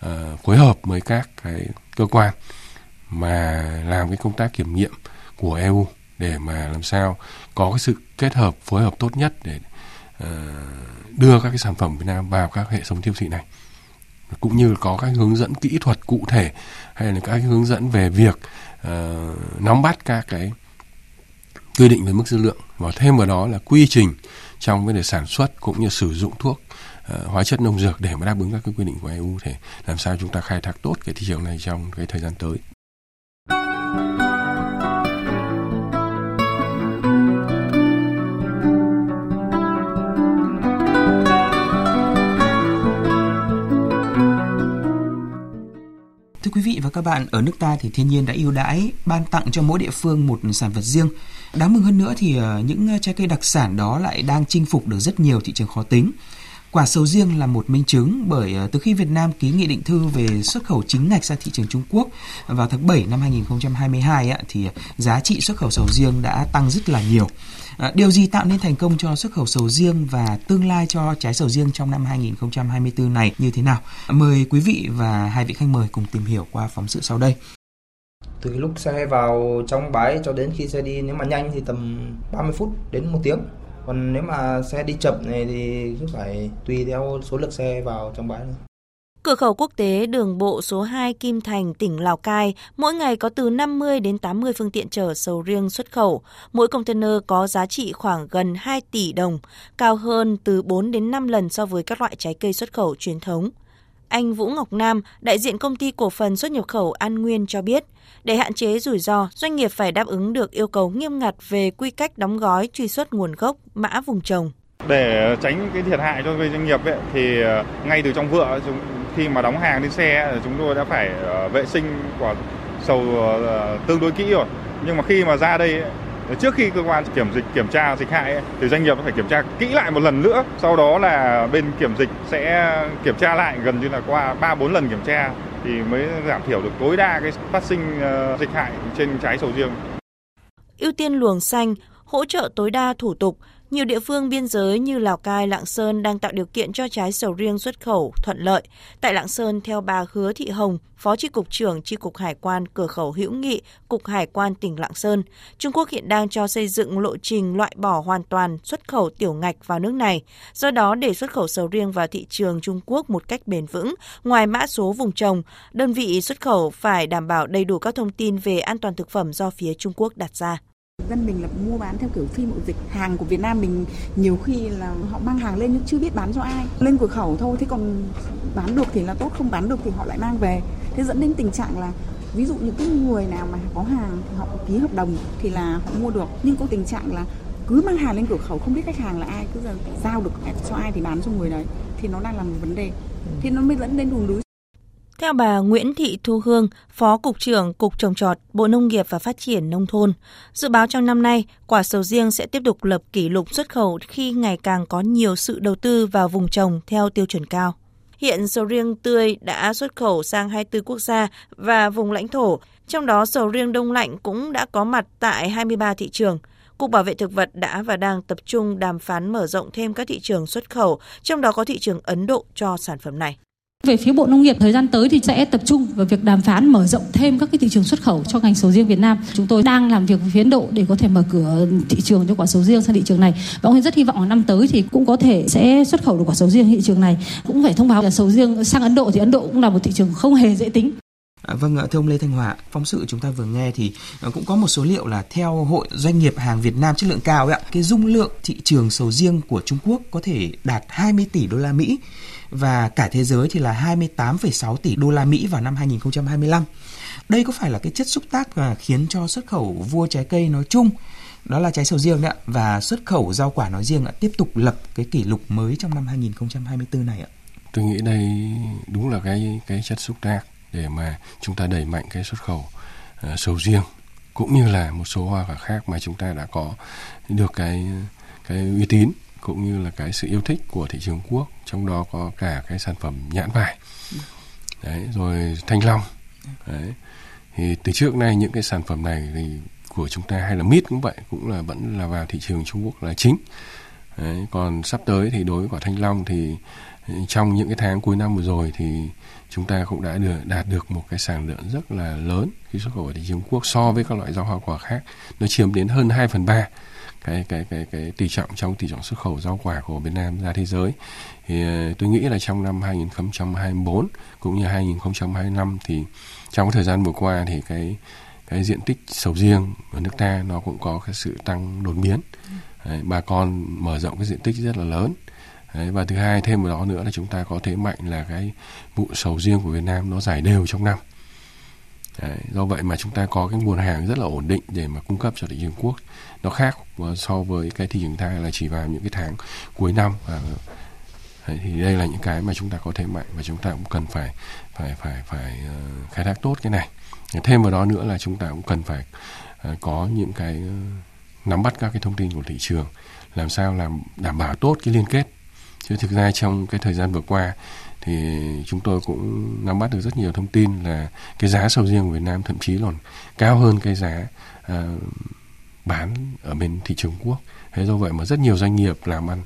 uh, phối hợp với các cái cơ quan mà làm cái công tác kiểm nghiệm của EU để mà làm sao có cái sự kết hợp phối hợp tốt nhất để uh, đưa các cái sản phẩm Việt Nam vào các hệ thống siêu thị này cũng như có các hướng dẫn kỹ thuật cụ thể hay là các hướng dẫn về việc uh, nắm bắt các cái quy định về mức dư lượng và thêm vào đó là quy trình trong vấn đề sản xuất cũng như sử dụng thuốc uh, hóa chất nông dược để mà đáp ứng các cái quy định của EU để làm sao chúng ta khai thác tốt cái thị trường này trong cái thời gian tới. Thưa quý vị và các bạn, ở nước ta thì thiên nhiên đã ưu đãi ban tặng cho mỗi địa phương một sản vật riêng. Đáng mừng hơn nữa thì ờ, những trái cây đặc sản đó lại đang chinh phục được rất nhiều thị trường khó tính. Quả sầu riêng là một minh chứng bởi ờ, từ khi Việt Nam ký nghị định thư về xuất khẩu chính ngạch ra thị trường Trung Quốc vào tháng 7 năm 2022 thì ờ, giá trị xuất khẩu sầu riêng đã tăng rất là nhiều. À, điều gì tạo nên thành công cho xuất khẩu sầu riêng và tương lai cho trái sầu riêng trong năm 2024 này như thế nào? Mời quý vị và hai vị khách mời cùng tìm hiểu qua phóng sự sau đây. Từ lúc xe vào trong bãi cho đến khi xe đi nếu mà nhanh thì tầm 30 phút đến một tiếng. Còn nếu mà xe đi chậm này thì cứ phải tùy theo số lượng xe vào trong bãi. Cửa khẩu quốc tế đường bộ số 2 Kim Thành, tỉnh Lào Cai, mỗi ngày có từ 50 đến 80 phương tiện chở sầu riêng xuất khẩu. Mỗi container có giá trị khoảng gần 2 tỷ đồng, cao hơn từ 4 đến 5 lần so với các loại trái cây xuất khẩu truyền thống. Anh Vũ Ngọc Nam, đại diện công ty cổ phần xuất nhập khẩu An Nguyên cho biết, để hạn chế rủi ro, doanh nghiệp phải đáp ứng được yêu cầu nghiêm ngặt về quy cách đóng gói, truy xuất nguồn gốc, mã vùng trồng. Để tránh cái thiệt hại cho doanh nghiệp ấy, thì ờ, ngay từ trong vựa khi mà đóng hàng lên xe chúng tôi đã phải ờ, vệ sinh quả sầu ờ, ờ, tương đối kỹ rồi. Nhưng mà khi mà ra đây trước khi cơ quan kiểm dịch kiểm tra dịch hại ấy, thì doanh nghiệp phải kiểm tra kỹ lại một lần nữa. Sau đó là bên kiểm dịch sẽ kiểm tra lại gần như là qua 3 4 lần kiểm tra thì mới giảm thiểu được tối đa cái phát sinh dịch hại trên trái sầu riêng. Ưu tiên luồng xanh, hỗ trợ tối đa thủ tục, nhiều địa phương biên giới như Lào Cai, Lạng Sơn đang tạo điều kiện cho trái sầu riêng xuất khẩu thuận lợi. Tại Lạng Sơn, theo bà Hứa Thị Hồng, Phó Tri Cục trưởng Tri Cục Hải quan Cửa khẩu Hữu Nghị, Cục Hải quan tỉnh Lạng Sơn, Trung Quốc hiện đang cho xây dựng lộ trình loại bỏ hoàn toàn xuất khẩu tiểu ngạch vào nước này. Do đó, để xuất khẩu sầu riêng vào thị trường Trung Quốc một cách bền vững, ngoài mã số vùng trồng, đơn vị xuất khẩu phải đảm bảo đầy đủ các thông tin về an toàn thực phẩm do phía Trung Quốc đặt ra dân mình là mua bán theo kiểu phi mậu dịch. Hàng của Việt Nam mình nhiều khi là họ mang hàng lên nhưng chưa biết bán cho ai. Lên cửa khẩu thôi, thế còn bán được thì là tốt, không bán được thì họ lại mang về. Thế dẫn đến tình trạng là ví dụ những cái người nào mà có hàng thì họ ký hợp đồng thì là họ mua được. Nhưng có tình trạng là cứ mang hàng lên cửa khẩu, không biết khách hàng là ai, cứ giờ giao được cho ai thì bán cho người đấy. Thì nó đang là một vấn đề. Thì nó mới dẫn đến đùn đúi theo bà Nguyễn Thị Thu Hương, Phó Cục trưởng Cục Trồng Trọt, Bộ Nông nghiệp và Phát triển Nông thôn, dự báo trong năm nay, quả sầu riêng sẽ tiếp tục lập kỷ lục xuất khẩu khi ngày càng có nhiều sự đầu tư vào vùng trồng theo tiêu chuẩn cao. Hiện sầu riêng tươi đã xuất khẩu sang 24 quốc gia và vùng lãnh thổ, trong đó sầu riêng đông lạnh cũng đã có mặt tại 23 thị trường. Cục Bảo vệ Thực vật đã và đang tập trung đàm phán mở rộng thêm các thị trường xuất khẩu, trong đó có thị trường Ấn Độ cho sản phẩm này. Về phía Bộ Nông nghiệp, thời gian tới thì sẽ tập trung vào việc đàm phán mở rộng thêm các cái thị trường xuất khẩu cho ngành sầu riêng Việt Nam. Chúng tôi đang làm việc với phía Ấn Độ để có thể mở cửa thị trường cho quả sầu riêng sang thị trường này. Và ông rất hy vọng năm tới thì cũng có thể sẽ xuất khẩu được quả sầu riêng thị trường này. Cũng phải thông báo là sầu riêng sang Ấn Độ thì Ấn Độ cũng là một thị trường không hề dễ tính. À, vâng, thưa ông Lê Thanh Hòa, phóng sự chúng ta vừa nghe thì à, cũng có một số liệu là theo Hội Doanh nghiệp hàng Việt Nam chất lượng cao ấy ạ, cái dung lượng thị trường sầu riêng của Trung Quốc có thể đạt 20 tỷ đô la Mỹ và cả thế giới thì là 28,6 tỷ đô la Mỹ vào năm 2025. Đây có phải là cái chất xúc tác mà khiến cho xuất khẩu vua trái cây nói chung đó là trái sầu riêng đấy ạ và xuất khẩu rau quả nói riêng ạ tiếp tục lập cái kỷ lục mới trong năm 2024 này ạ. Tôi nghĩ đây đúng là cái cái chất xúc tác để mà chúng ta đẩy mạnh cái xuất khẩu uh, sầu riêng cũng như là một số hoa quả khác mà chúng ta đã có được cái cái uy tín cũng như là cái sự yêu thích của thị trường quốc trong đó có cả cái sản phẩm nhãn vải. Đấy rồi thanh long. Đấy thì từ trước nay những cái sản phẩm này thì của chúng ta hay là mít cũng vậy cũng là vẫn là vào thị trường Trung Quốc là chính. Đấy, còn sắp tới thì đối với quả thanh long thì ừ, trong những cái tháng cuối năm vừa rồi thì chúng ta cũng đã được đạt được một cái sản lượng rất là lớn khi xuất khẩu ở thị trường Quốc so với các loại rau hoa quả khác. Nó chiếm đến hơn 2 phần 3 cái cái cái cái tỷ trọng trong tỷ trọng xuất khẩu rau quả của Việt Nam ra thế giới. Thì ờ, tôi nghĩ là trong năm 2024 cũng như 2025 thì trong cái thời gian vừa qua thì cái cái diện tích sầu riêng ở nước ta nó cũng có cái sự tăng đột biến. Đấy, bà con mở rộng cái diện tích rất là lớn. Đấy, và thứ hai thêm vào đó nữa là chúng ta có thế mạnh là cái vụ sầu riêng của Việt Nam nó giải đều trong năm. Đấy, do vậy mà chúng ta có cái nguồn hàng rất là ổn định để mà cung cấp cho thị trường quốc. Nó khác so với cái thị trường ta là chỉ vào những cái tháng cuối năm và đấy, thì đây là những cái mà chúng ta có thế mạnh và chúng ta cũng cần phải phải phải phải uh, khai thác tốt cái này. Thêm vào đó nữa là chúng ta cũng cần phải uh, có những cái uh, nắm bắt các cái thông tin của thị trường làm sao làm đảm bảo tốt cái liên kết chứ thực ra trong cái thời gian vừa qua thì chúng tôi cũng nắm bắt được rất nhiều thông tin là cái giá sầu riêng của Việt Nam thậm chí còn cao hơn cái giá uh, bán ở bên thị trường quốc. Thế do vậy mà rất nhiều doanh nghiệp làm ăn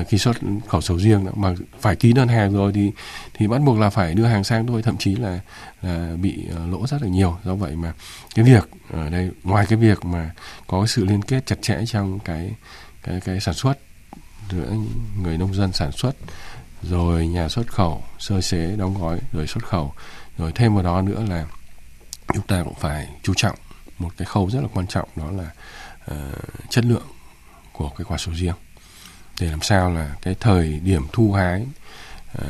uh, khi xuất khẩu sầu riêng mà phải ký đơn hàng rồi thì thì bắt buộc là phải đưa hàng sang thôi thậm chí là là bị uh, lỗ rất là nhiều. Do vậy mà cái việc ở đây ngoài cái việc mà có sự liên kết chặt chẽ trong cái cái cái sản xuất giữa người nông dân sản xuất rồi nhà xuất khẩu sơ chế đóng gói rồi xuất khẩu. Rồi thêm vào đó nữa là chúng ta cũng phải chú trọng một cái khâu rất là quan trọng đó là uh, chất lượng của cái quả sầu riêng. Để làm sao là cái thời điểm thu hái uh,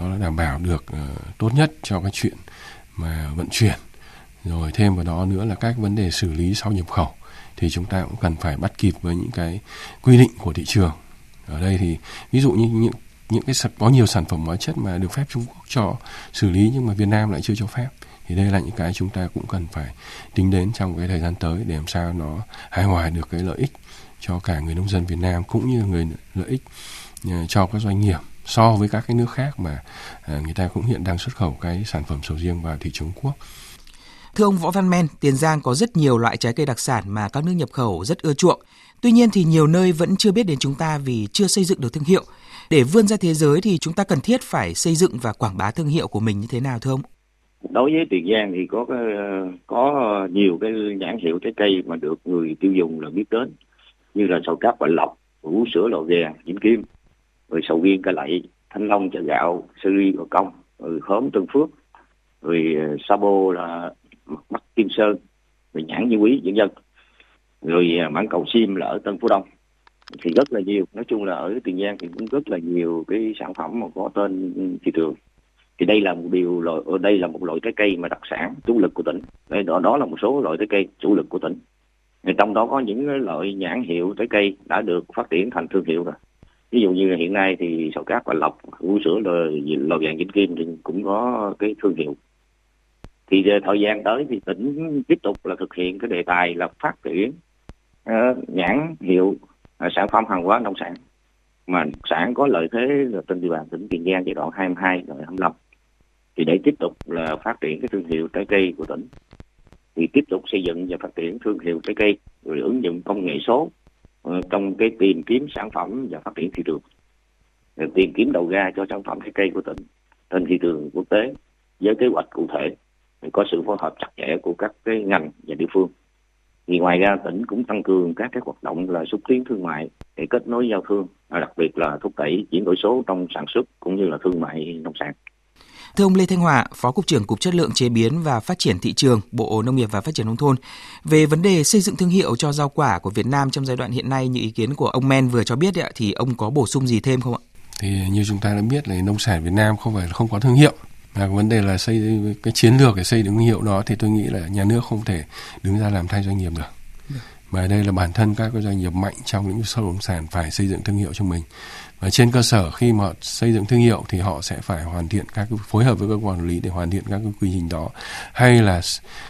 nó đảm bảo được uh, tốt nhất cho cái chuyện mà vận chuyển. Rồi thêm vào đó nữa là các vấn đề xử lý sau nhập khẩu thì chúng ta cũng cần phải bắt kịp với những cái quy định của thị trường ở đây thì ví dụ như những những cái có nhiều sản phẩm hóa chất mà được phép Trung Quốc cho xử lý nhưng mà Việt Nam lại chưa cho phép thì đây là những cái chúng ta cũng cần phải tính đến trong cái thời gian tới để làm sao nó hài hòa được cái lợi ích cho cả người nông dân Việt Nam cũng như người lợi ích ờ, cho các doanh nghiệp so với các cái nước khác mà ờ, người ta cũng hiện đang xuất khẩu cái sản phẩm sầu riêng vào thị trường Quốc. Thưa ông Võ Văn Men, Tiền Giang có rất nhiều loại trái cây đặc sản mà các nước nhập khẩu rất ưa chuộng. Tuy nhiên thì nhiều nơi vẫn chưa biết đến chúng ta vì chưa xây dựng được thương hiệu. Để vươn ra thế giới thì chúng ta cần thiết phải xây dựng và quảng bá thương hiệu của mình như thế nào thưa ông? Đối với Tiền Giang thì có có nhiều cái nhãn hiệu trái cây mà được người tiêu dùng là biết đến như là sầu cáp Bạch Lộc, vũ sữa lò gà, Vĩnh Kim, rồi sầu riêng Cà Lậy, Thanh Long chợ gạo, sơ ri Gò Công, rồi khóm Tân Phước, rồi ờ, Sabo là mắt Kim Sơn, rồi nhãn Như Quý, vân dân rồi à, mãn cầu sim là ở Tân Phú Đông. Thì rất là nhiều nói chung là ở Tiền Giang thì cũng rất là nhiều cái sản phẩm mà có tên thị trường. Thì đây là một điều loại ờ, đây là một loại trái cây mà đặc sản chủ lực của tỉnh. Đây đó đó là một số loại trái cây chủ lực của tỉnh. Thì trong đó có những loại nhãn hiệu trái cây đã được phát triển thành thương hiệu rồi. Ví dụ như hiện nay thì sầu cát và lộc vũ sữa lò, lò vàng vĩnh kim thì cũng có cái thương hiệu. Thì à, thời gian tới thì tỉnh tiếp tục là thực hiện cái đề tài là phát triển Ờ, nhãn, hiệu ờ, sản phẩm hàng hóa nông sản. Mà sản có lợi thế là trên địa bàn tỉnh Tiền Giang giai đoạn 22 rồi 25 thì để tiếp tục là phát triển cái thương hiệu trái cây của tỉnh, thì tiếp tục xây dựng và phát triển thương hiệu trái cây, rồi ứng dụng công nghệ số ờ, trong cái tìm kiếm sản phẩm và phát triển thị trường. Rồi tìm kiếm đầu ra cho sản phẩm trái cây của tỉnh trên thị trường quốc tế với kế hoạch cụ thể có sự phối hợp chặt chẽ của các cái ngành và địa phương thì ngoài ra tỉnh cũng tăng cường các cái hoạt động là xúc tiến thương mại để kết nối giao thương đặc biệt là thúc đẩy chuyển đổi số trong sản xuất cũng như là thương mại nông sản Thưa ông Lê Thanh Hòa, Phó Cục trưởng Cục Chất lượng Chế biến và Phát triển Thị trường, Bộ Nông nghiệp và Phát triển Nông thôn, về vấn đề xây dựng thương hiệu cho rau quả của Việt Nam trong giai đoạn hiện nay như ý kiến của ông Men vừa cho biết thì ông có bổ sung gì thêm không ạ? Thì như chúng ta đã biết là nông sản Việt Nam không phải là không có thương hiệu và vấn đề là xây cái chiến lược để xây dựng thương hiệu đó thì tôi nghĩ là nhà nước không thể đứng ra làm thay doanh nghiệp được. Mà đây là bản thân các cái doanh nghiệp mạnh trong lĩnh vực bất động sản phải xây dựng thương hiệu cho mình. Và trên cơ sở khi mà xây dựng thương hiệu thì họ sẽ phải hoàn thiện các cái, phối hợp với cơ quan quản lý để hoàn thiện các cái quy trình đó. Hay là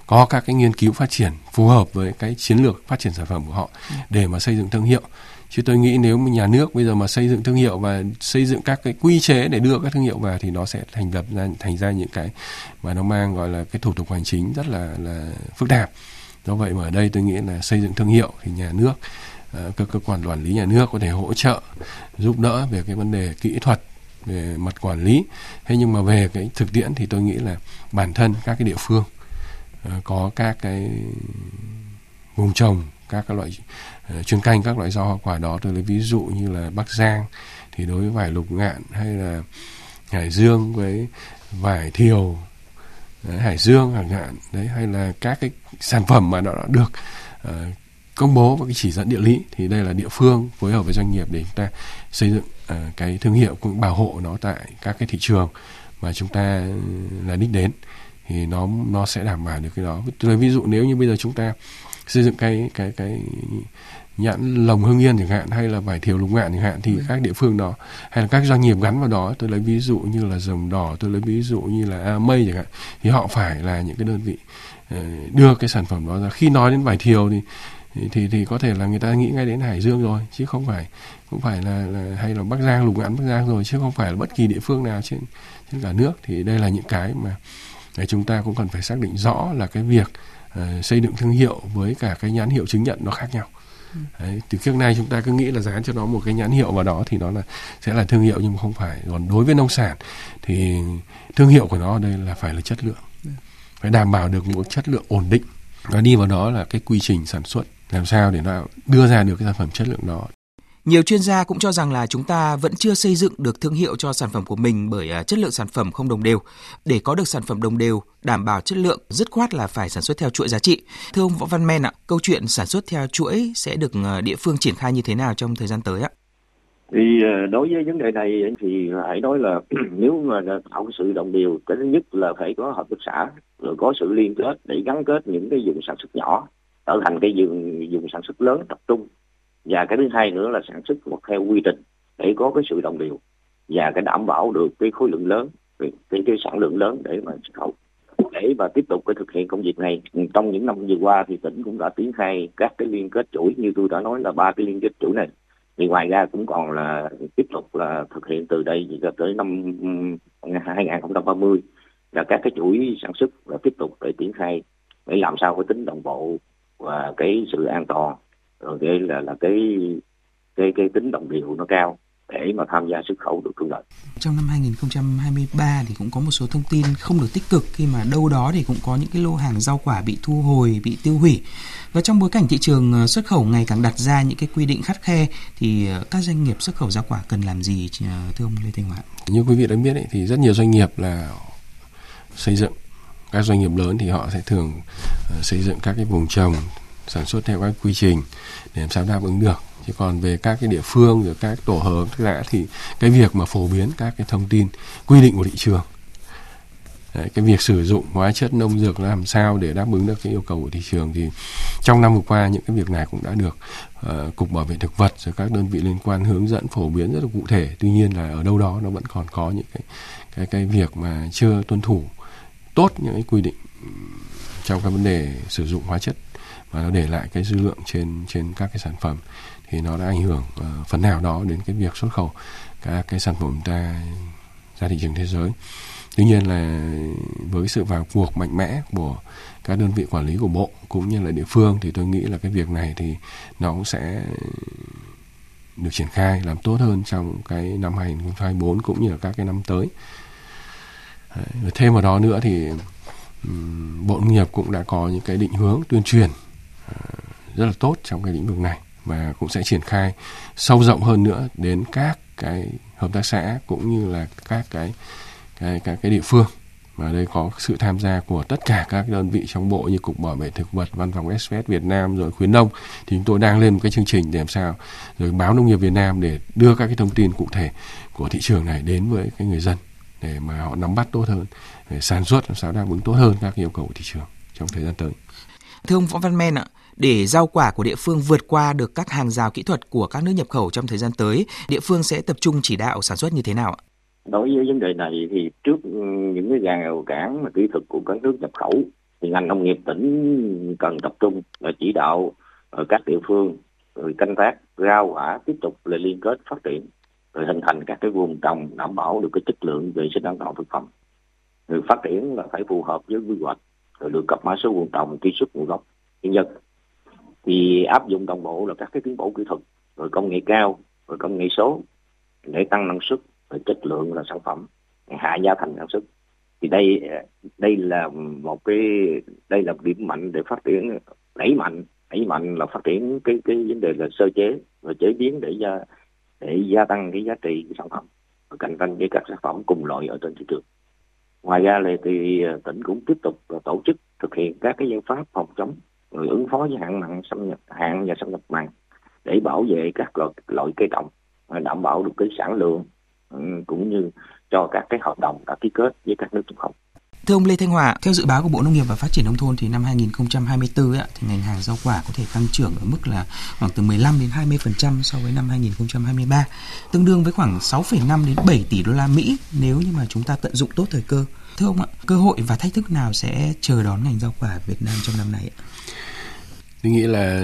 có các cái nghiên cứu phát triển phù hợp với cái chiến lược phát triển sản phẩm của họ để mà xây dựng thương hiệu chứ tôi nghĩ nếu mà nhà nước bây giờ mà xây dựng thương hiệu và xây dựng các cái quy chế để đưa các thương hiệu vào thì nó sẽ thành lập ra, thành ra những cái mà nó mang gọi là cái thủ tục hành chính rất là là phức tạp. Do vậy mà ở đây tôi nghĩ là xây dựng thương hiệu thì nhà nước ờ, các cơ quan quản lý nhà nước có thể hỗ trợ, giúp đỡ về cái vấn đề kỹ thuật, về mặt quản lý. Thế nhưng mà về cái thực tiễn thì tôi nghĩ là bản thân các cái địa phương ờ, có các cái vùng trồng các các loại ờ, chuyên canh các loại rau hoa quả đó tôi lấy ví dụ như là bắc giang thì đối với vải lục ngạn hay là hải dương với vải thiều đấy, hải dương chẳng hạn đấy hay là các cái sản phẩm mà nó đã được uh, công bố và cái chỉ dẫn địa lý thì đây là địa phương phối hợp với doanh nghiệp để chúng ta xây dựng uh, cái thương hiệu cũng bảo hộ nó tại các cái thị trường mà chúng ta là đích đến thì nó nó sẽ đảm bảo được cái đó. Tôi lấy ví dụ nếu như bây giờ chúng ta xây dựng cái cái cái nhãn lồng hương yên chẳng hạn hay là vải thiều lục ngạn chẳng hạn thì ừ. các địa phương đó hay là các doanh nghiệp gắn vào đó tôi lấy ví dụ như là rồng đỏ tôi lấy ví dụ như là a mây chẳng hạn thì họ phải là những cái đơn vị ờ, đưa cái sản phẩm đó ra khi nói đến vải thiều thì thì thì có thể là người ta nghĩ ngay đến hải dương rồi chứ không phải cũng phải là, là hay là bắc giang lục ngạn bắc giang rồi chứ không phải là bất kỳ địa phương nào trên trên cả nước thì đây là những cái mà chúng ta cũng cần phải xác định rõ là cái việc uh, xây dựng thương hiệu với cả cái nhãn hiệu chứng nhận nó khác nhau. Đấy, từ trước nay chúng ta cứ nghĩ là dán cho nó một cái nhãn hiệu vào đó thì nó là sẽ là thương hiệu nhưng mà không phải. Còn đối với nông sản thì thương hiệu của nó ở đây là phải là chất lượng. Phải đảm bảo được một chất lượng ổn định. Và đi vào đó là cái quy trình sản xuất làm sao để nó đưa ra được cái sản phẩm chất lượng đó nhiều chuyên gia cũng cho rằng là chúng ta vẫn chưa xây dựng được thương hiệu cho sản phẩm của mình bởi à, chất lượng sản phẩm không đồng đều. Để có được sản phẩm đồng đều, đảm bảo chất lượng, dứt khoát là phải sản xuất theo chuỗi giá trị. Thưa ông Võ Văn Men ạ, câu chuyện sản xuất theo chuỗi sẽ được à, địa phương triển khai như thế nào trong thời gian tới ạ? Thì à, đối với vấn đề này thì hãy nói là nếu mà tạo sự đồng đều, cái thứ nhất là phải có hợp tác xã, rồi có sự liên kết để gắn kết những cái vùng sản xuất nhỏ trở thành cái vùng vùng sản xuất lớn tập trung và cái thứ hai nữa là sản xuất một theo quy trình để có cái sự đồng đều và cái đảm bảo được cái khối lượng lớn cái cái, cái sản lượng lớn để mà xuất khẩu. Để mà tiếp tục cái thực hiện công việc này trong những năm vừa qua thì tỉnh cũng đã triển khai các cái liên kết chuỗi như tôi đã nói là ba cái liên kết chuỗi này. Thì ngoài ra cũng còn là tiếp tục là thực hiện từ đây cho tới năm 2030 là các cái chuỗi sản xuất là tiếp tục để triển khai để làm sao cái tính đồng bộ và cái sự an toàn rồi cái là là cái cái cái tính đồng điệu nó cao để mà tham gia xuất khẩu được thuận lợi. Trong năm 2023 thì cũng có một số thông tin không được tích cực khi mà đâu đó thì cũng có những cái lô hàng rau quả bị thu hồi, bị tiêu hủy. Và trong bối cảnh thị trường ờ, xuất khẩu ngày càng đặt ra những cái quy định khắt khe thì ờ, các doanh nghiệp xuất khẩu rau quả cần làm gì ờ, thưa ông Lê Thanh Hóa? Như quý vị đã biết ấy, thì rất nhiều doanh nghiệp là xây dựng các doanh nghiệp lớn thì họ sẽ thường xây dựng các cái vùng trồng sản xuất theo các quy trình để làm sao đáp ứng được. Chứ còn về các cái địa phương rồi các tổ hợp tác thì cái việc mà phổ biến các cái thông tin quy định của thị trường Đấy, cái việc sử dụng hóa chất nông dược làm sao để đáp ứng được cái yêu cầu của thị trường thì trong năm vừa qua những cái việc này cũng đã được uh, cục bảo vệ thực vật rồi các đơn vị liên quan hướng dẫn phổ biến rất là cụ thể. Tuy nhiên là ở đâu đó nó vẫn còn có những cái cái cái việc mà chưa tuân thủ tốt những cái quy định trong các vấn đề sử dụng hóa chất và nó để lại cái dư lượng trên trên các cái sản phẩm thì nó đã ảnh hưởng uh, phần nào đó đến cái việc xuất khẩu các cái sản phẩm ta ra thị trường thế giới tuy nhiên là với sự vào cuộc mạnh mẽ của các đơn vị quản lý của bộ cũng như là địa phương thì tôi nghĩ là cái việc này thì nó cũng sẽ được triển khai làm tốt hơn trong cái năm 2024 cũng như là các cái năm tới. Đấy, thêm vào đó nữa thì Bộ Nông nghiệp cũng đã có những cái định hướng tuyên truyền À, rất là tốt trong cái lĩnh vực này và cũng sẽ triển khai sâu rộng hơn nữa đến các cái hợp tác xã cũng như là các cái cái cái, cái địa phương và đây có sự tham gia của tất cả các đơn vị trong bộ như cục bảo vệ thực vật văn phòng SVS Việt Nam rồi khuyến nông thì chúng tôi đang lên một cái chương trình để làm sao rồi báo nông nghiệp Việt Nam để đưa các cái thông tin cụ thể của thị trường này đến với cái người dân để mà họ nắm bắt tốt hơn để sản xuất làm sao đáp ứng tốt hơn các yêu cầu của thị trường trong thời gian tới. Thưa ông Võ Văn Men ạ, để rau quả của địa phương vượt qua được các hàng rào kỹ thuật của các nước nhập khẩu trong thời gian tới, địa phương sẽ tập trung chỉ đạo sản xuất như thế nào ạ? Đối với vấn đề này thì trước những cái rào cản mà kỹ thuật của các nước nhập khẩu thì ngành nông nghiệp tỉnh cần tập trung là chỉ đạo ở các địa phương rồi canh tác rau quả tiếp tục là liên kết phát triển rồi hình thành các cái vùng trồng đảm bảo được cái chất lượng vệ sinh an toàn thực phẩm rồi phát triển là phải phù hợp với quy hoạch rồi được cấp mã số vùng trồng truy xuất nguồn gốc. Nhân dân thì áp dụng đồng bộ là các cái tiến bộ kỹ thuật, rồi công nghệ cao, rồi công nghệ số, để tăng năng suất và chất lượng là sản phẩm, hạ giá thành sản xuất thì đây đây là một cái, đây là điểm mạnh để phát triển, đẩy mạnh đẩy mạnh là phát triển cái cái vấn đề là sơ chế, và chế biến để gia để gia tăng cái giá trị của sản phẩm, và cạnh tranh với các sản phẩm cùng loại ở trên thị trường ngoài ra thì ờ, tỉnh cũng tiếp tục ờ, tổ chức thực hiện các cái giải pháp phòng chống ứng phó với hạn mặn xâm nhập hạn và xâm nhập mặn để bảo vệ các loại, loại cây trồng đảm bảo được cái sản lượng ừ, cũng như cho các cái hợp đồng đã ký kết với các nước xuất khẩu. Thưa ông Lê Thanh Hòa, theo dự báo của Bộ Nông nghiệp và Phát triển nông thôn thì năm 2024 ấy, thì ngành hàng rau quả có thể tăng trưởng ở mức là khoảng từ 15 đến 20% so với năm 2023, tương đương với khoảng 6,5 đến 7 tỷ đô la Mỹ nếu như mà chúng ta tận dụng tốt thời cơ. Thưa ông ạ, cơ hội và thách thức nào sẽ chờ đón ngành rau quả Việt Nam trong năm nay ạ? Tôi nghĩ là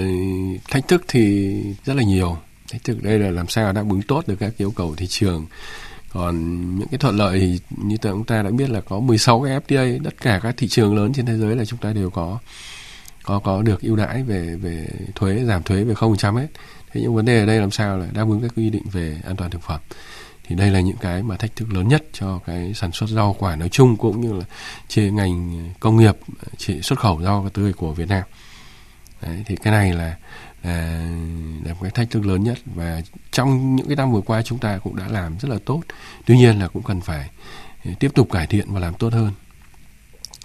thách thức thì rất là nhiều. Thách thức đây là làm sao đáp ứng tốt được các yêu cầu thị trường. Còn những cái thuận lợi thì như chúng ta đã biết là có 16 cái FTA, tất cả các thị trường lớn trên thế giới là chúng ta đều có có có được ưu đãi về về thuế giảm thuế về không trăm hết. Thế nhưng vấn đề ở đây làm sao là đáp ứng các quy định về an toàn thực phẩm thì đây là những cái mà thách thức lớn nhất cho cái sản xuất rau quả nói chung cũng như là trên ngành công nghiệp chỉ xuất khẩu rau tươi của Việt Nam. Đấy, thì cái này là là, là một cái thách thức lớn nhất và trong những cái năm vừa qua chúng ta cũng đã làm rất là tốt. Tuy nhiên là cũng cần phải ờ, tiếp tục cải thiện và làm tốt hơn.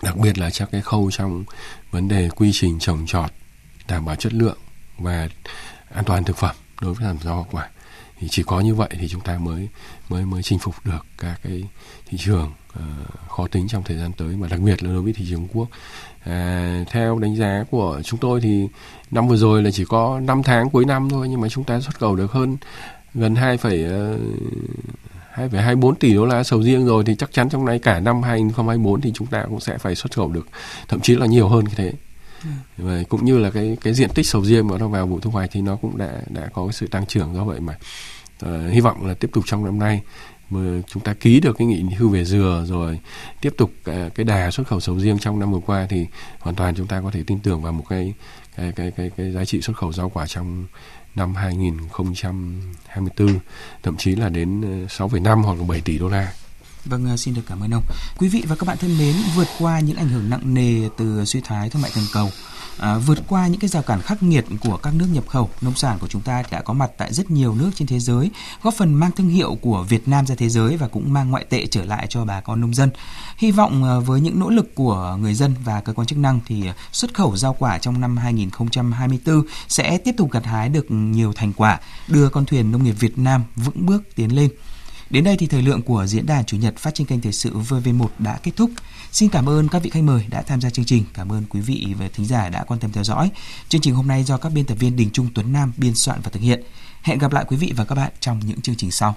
Đặc biệt là trong cái khâu trong vấn đề quy trình trồng trọt đảm bảo chất lượng và an toàn thực phẩm đối với sản rau quả. Thì chỉ có như vậy thì chúng ta mới mới mới chinh phục được các cái thị trường uh, khó tính trong thời gian tới mà đặc biệt là đối với thị trường Trung Quốc. À, theo đánh giá của chúng tôi thì năm vừa rồi là chỉ có 5 tháng cuối năm thôi nhưng mà chúng ta xuất khẩu được hơn gần 2, 2,24 tỷ đô la sầu riêng rồi thì chắc chắn trong này cả năm 2024 thì chúng ta cũng sẽ phải xuất khẩu được thậm chí là nhiều hơn như thế. Ừ. Và cũng như là cái cái diện tích sầu riêng mà nó vào vụ thu hoạch thì nó cũng đã đã có cái sự tăng trưởng do vậy mà uh, hy vọng là tiếp tục trong năm nay mà chúng ta ký được cái nghị hưu về dừa rồi tiếp tục uh, cái đà xuất khẩu sầu riêng trong năm vừa qua thì hoàn toàn chúng ta có thể tin tưởng vào một cái cái cái cái, cái giá trị xuất khẩu rau quả trong năm 2024 thậm chí là đến ờ, 6,5 hoặc là 7 tỷ đô la. Vâng, xin được cảm ơn ông. Quý vị và các bạn thân mến, vượt qua những ảnh hưởng nặng nề từ suy thoái thương mại toàn cầu, À, vượt qua những cái rào cản khắc nghiệt của các nước nhập khẩu, nông sản của chúng ta đã có mặt tại rất nhiều nước trên thế giới, góp phần mang thương hiệu của Việt Nam ra thế giới và cũng mang ngoại tệ trở lại cho bà con nông dân. Hy vọng à, với những nỗ lực của người dân và cơ quan chức năng thì xuất khẩu rau quả trong năm 2024 sẽ tiếp tục gặt hái được nhiều thành quả, đưa con thuyền nông nghiệp Việt Nam vững bước tiến lên. Đến đây thì thời lượng của diễn đàn Chủ nhật phát trên kênh Thời sự VV1 đã kết thúc. Xin cảm ơn các vị khách mời đã tham gia chương trình. Cảm ơn quý vị và thính giả đã quan tâm theo dõi. Chương trình hôm nay do các biên tập viên Đình Trung, Tuấn Nam biên soạn và thực hiện. Hẹn gặp lại quý vị và các bạn trong những chương trình sau.